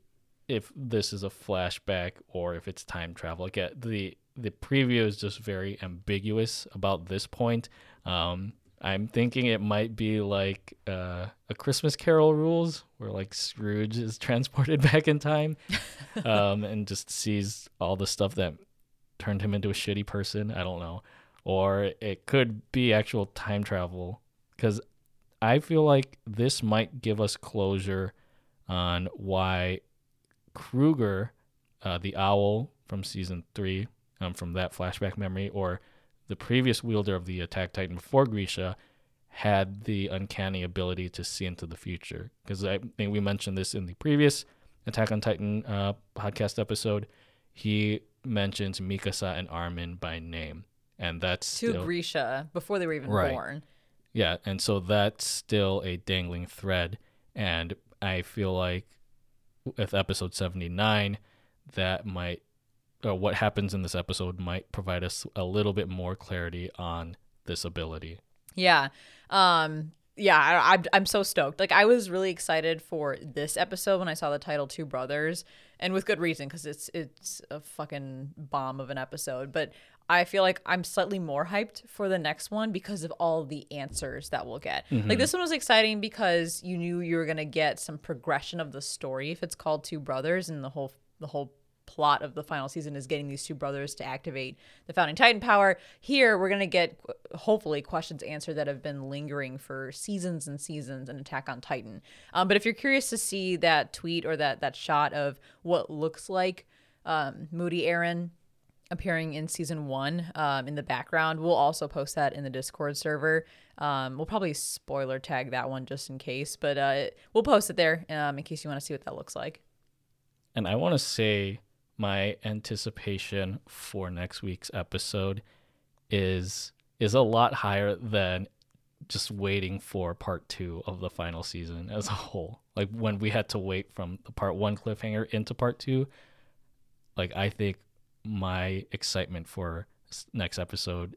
if this is a flashback or if it's time travel. Like the the preview is just very ambiguous about this point. Um, I'm thinking it might be like uh, a Christmas Carol rules, where like Scrooge is transported back in time, um, and just sees all the stuff that turned him into a shitty person. I don't know, or it could be actual time travel, because I feel like this might give us closure on why Kruger, uh, the owl from season three, um, from that flashback memory, or the previous wielder of the Attack Titan before Grisha had the uncanny ability to see into the future. Because I think we mentioned this in the previous Attack on Titan uh, podcast episode. He mentions Mikasa and Armin by name, and that's to still, Grisha before they were even right. born. Yeah, and so that's still a dangling thread, and I feel like with episode seventy nine, that might or what happens in this episode might provide us a little bit more clarity on this ability. Yeah. Um yeah, I, I'm I'm so stoked. Like I was really excited for this episode when I saw the title Two Brothers, and with good reason because it's it's a fucking bomb of an episode. But I feel like I'm slightly more hyped for the next one because of all the answers that we'll get. Mm-hmm. Like this one was exciting because you knew you were gonna get some progression of the story if it's called Two Brothers and the whole the whole plot of the final season is getting these two brothers to activate the founding titan power here we're going to get hopefully questions answered that have been lingering for seasons and seasons in attack on titan um, but if you're curious to see that tweet or that that shot of what looks like um, moody eren appearing in season one um, in the background we'll also post that in the discord server Um, we'll probably spoiler tag that one just in case, but uh, we'll post it there um, in case you want to see what that looks like. And I want to say my anticipation for next week's episode is is a lot higher than just waiting for part two of the final season as a whole. Like when we had to wait from the part one cliffhanger into part two, like I think my excitement for next episode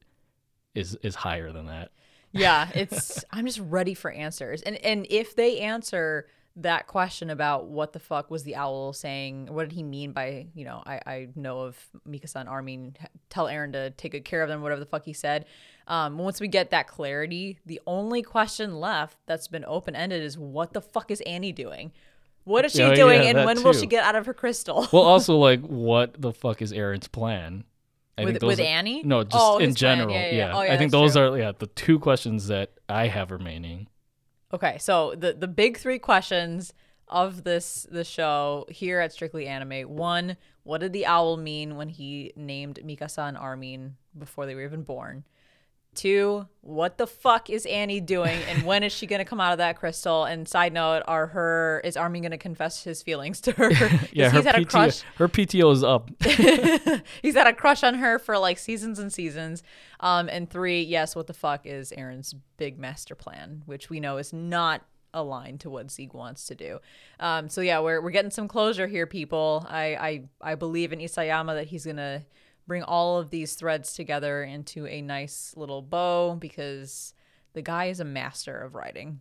is is higher than that. Yeah, it's I'm just ready for answers. And and if they answer that question about what the fuck was the owl saying? What did he mean by, you know, I, I know of Mika-san Armin, tell Eren to take good care of them, whatever the fuck he said. Um, once we get that clarity, the only question left that's been open ended is what the fuck is Annie doing? What is she oh, doing, yeah, and when too. will she get out of her crystal? well, also like, what the fuck is Eren's plan? I with, with are, Annie? No, oh, just oh, in general. Yeah, yeah, yeah. Oh, yeah I think those true. are yeah the two questions that I have remaining. Okay, so the the big three questions of this the show here at Strictly Anime. One, what did the owl mean when he named Mikasa and Armin before they were even born? Two, what the fuck is Annie doing and when is she going to come out of that crystal? And side note, are her is Armin going to confess his feelings to her? yeah, her, PTO, crush. her PTO is up. he's had a crush on her for like seasons and seasons. Um, and three, yes, what the fuck is Eren's big master plan, which we know is not aligned to what Zeke wants to do. Um, so yeah, we're we're getting some closure here, people. I I I believe in Isayama that he's gonna bring all of these threads together into a nice little bow because the guy is a master of writing.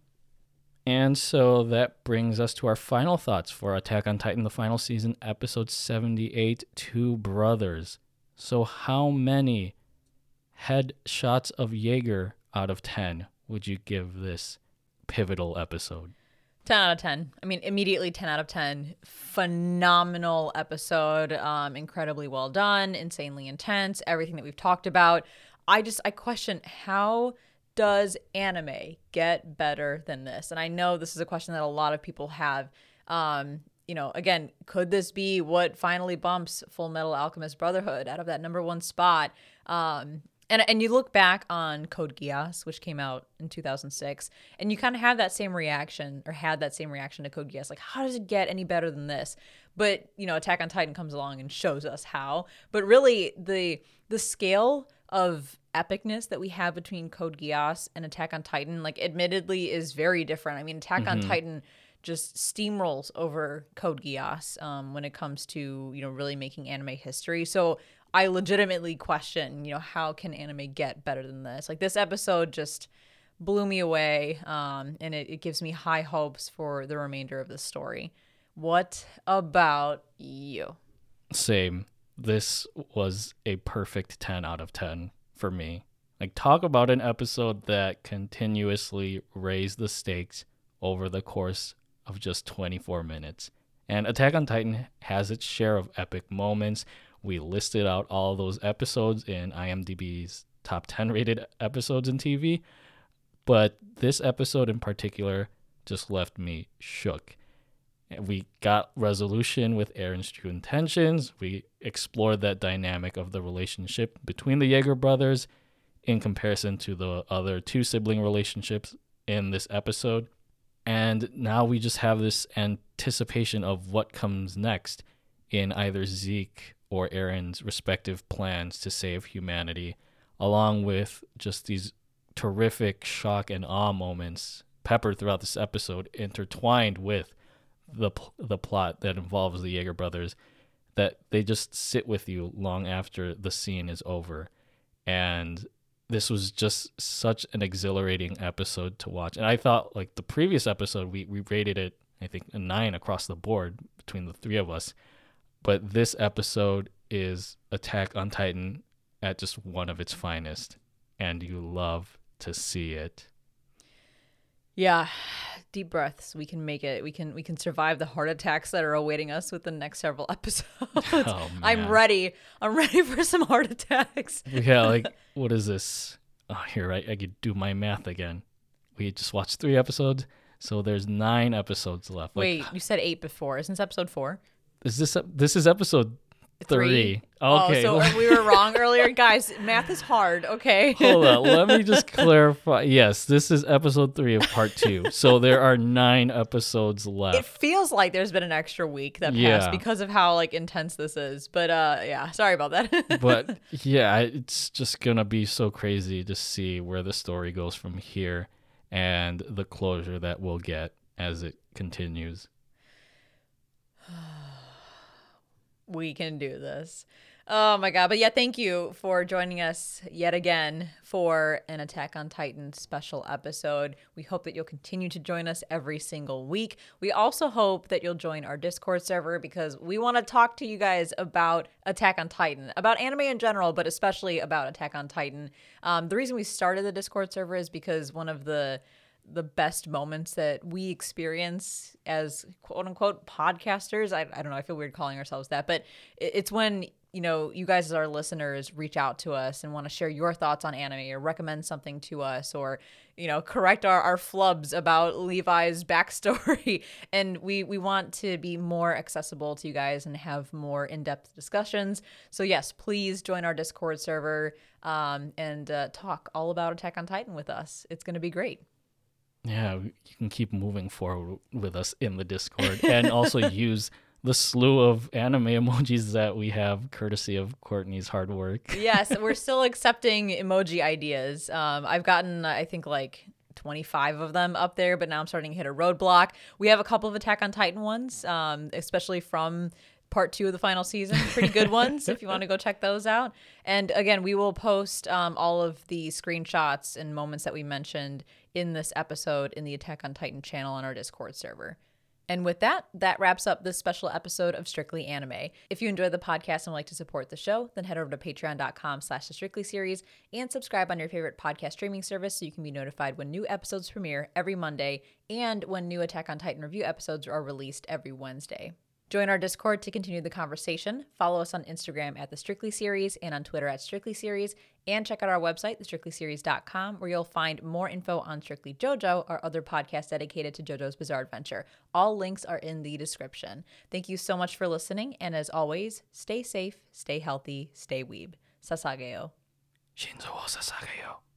And so that brings us to our final thoughts for Attack on Titan, the final season, episode 78 Two Brothers. So, how many head shots of Jaeger out of 10 would you give this pivotal episode? 10 out of 10. I mean, immediately 10 out of 10. Phenomenal episode. Um, incredibly well done, insanely intense, everything that we've talked about. I just, I question how does anime get better than this? And I know this is a question that a lot of people have. Um, you know, again, could this be what finally bumps Full Metal Alchemist Brotherhood out of that number one spot? Um, and and you look back on Code Geass, which came out in 2006, and you kind of have that same reaction, or had that same reaction to Code Geass. Like, how does it get any better than this? But you know, Attack on Titan comes along and shows us how. But really, the the scale of epicness that we have between Code Geass and Attack on Titan, like, admittedly, is very different. I mean, Attack mm-hmm. on Titan just steamrolls over Code Geass um, when it comes to you know really making anime history. So I legitimately question, you know, how can anime get better than this? Like this episode just blew me away, um, and it, it gives me high hopes for the remainder of the story. What about you? Same. This was a perfect 10 out of 10 for me. Like, talk about an episode that continuously raised the stakes over the course of just 24 minutes. And Attack on Titan has its share of epic moments we listed out all those episodes in IMDb's top 10 rated episodes in TV. But this episode in particular just left me shook. We got resolution with Eren's true intentions. We explored that dynamic of the relationship between the Jaeger brothers in comparison to the other two sibling relationships in this episode. And now we just have this anticipation of what comes next in either Zeke or Eren's respective plans to save humanity, along with just these terrific shock and awe moments peppered throughout this episode, intertwined with the the plot that involves the Jaeger brothers, that they just sit with you long after the scene is over, and this was just such an exhilarating episode to watch. And I thought like the previous episode, we we rated it I think a nine across the board between the three of us but this episode is Attack on Titan at just one of its finest, and you love to see it. Yeah, deep breaths. We can make it. We can we can survive the heart attacks that are awaiting us with the next several episodes. Oh, I'm ready. I'm ready for some heart attacks. yeah, like what is this? Oh, here I, I could do my math again. We just watched three episodes, so there's nine episodes left. Wait, you said eight before. Isn't this episode four? Is this this is episode Three. Okay. Oh, so we were wrong earlier, guys. Math is hard. Okay. Hold on. Let me just clarify. Yes, this is episode three of part two. so there are nine episodes left. It feels like there's been an extra week that yeah. passed because of how like intense this is. But uh, yeah, sorry about that. but yeah, it's just gonna be so crazy to see where the story goes from here and the closure that we'll get as it continues. We can do this. Oh my god. But yeah, thank you for joining us yet again for an Attack on Titan special episode. We hope that you'll continue to join us every single week. We also hope that you'll join our Discord server because we want to talk to you guys about Attack on Titan, about anime in general, but especially about Attack on Titan. Um, the reason we started the Discord server is because one of the the best moments that we experience as quote unquote podcasters. I, I don't know. I feel weird calling ourselves that, but it's when you know you guys as our listeners reach out to us and want to share your thoughts on anime or recommend something to us or you know correct our, our flubs about levi's backstory and we we want to be more accessible to you guys and have more in-depth discussions so yes please join our discord server um, and uh, talk all about attack on titan with us it's going to be great yeah, you can keep moving forward with us in the Discord and also use the slew of anime emojis that we have courtesy of Courtney's hard work. yes, we're still accepting emoji ideas. Um, I've gotten, I think, like 25 of them up there, but now I'm starting to hit a roadblock. We have a couple of Attack on Titan ones, um, especially from part two of the final season. Pretty good ones if you want to go check those out. And again, we will post um, all of the screenshots and moments that we mentioned in this episode in the Attack on Titan channel on our Discord server. And with that, that wraps up this special episode of Strictly Anime. If you enjoy the podcast and would like to support the show, then head over to patreon.com slash the Strictly series and subscribe on your favorite podcast streaming service so you can be notified when new episodes premiere every Monday and when new Attack on Titan review episodes are released every Wednesday. Join our Discord to continue the conversation. Follow us on Instagram at the Strictly Series and on Twitter at Strictly Series. And check out our website, thestrictlyseries.com, where you'll find more info on Strictly JoJo, our other podcast dedicated to JoJo's Bizarre Adventure. All links are in the description. Thank you so much for listening. And as always, stay safe, stay healthy, stay weeb. Sasageyo. Shinzo wo sasageyo.